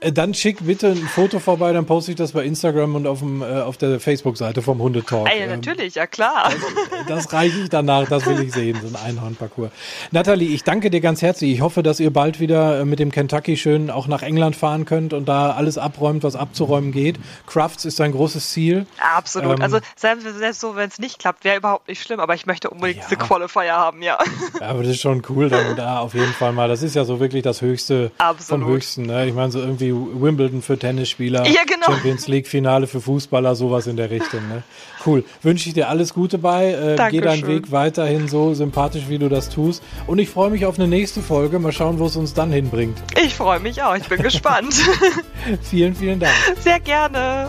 Äh, dann schick bitte ein Foto vorbei, dann poste ich das bei Instagram und auf, dem, äh, auf der Facebook-Seite vom Hundetalk. Ja, natürlich, ja klar. Das, das reiche ich danach, das will ich sehen, so ein Einhorn-Parcours. Nathalie, ich danke dir ganz herzlich. Ich hoffe, dass ihr bald wieder äh, mit dem Kentucky schön auch nach England fahren könnt und da alles abräumt, was abzuräumen geht. Crafts ist ein großes Ziel. Absolut. Ähm, also selbst, selbst so, wenn es nicht klappt, wäre überhaupt nicht schlimm, aber ich möchte unbedingt ja. diese Qualifier haben, ja. Ja, aber das ist schon cool, dann da auf jeden Fall mal. Das ist ja so wirklich das Höchste Absolut. vom Höchsten. Ne? Ich meine, so irgendwie Wimbledon für Tennisspieler, ja, genau. Champions League Finale für Fußballer, sowas in der Richtung. Ne? Cool. Wünsche ich dir alles Gute bei. Äh, geh deinen Weg weiterhin so sympathisch, wie du das tust. Und ich freue mich auf eine nächste Folge. Mal schauen, wo es uns dann hinbringt. Ich freue mich auch. Ich bin gespannt. vielen, vielen Dank. Sehr gerne.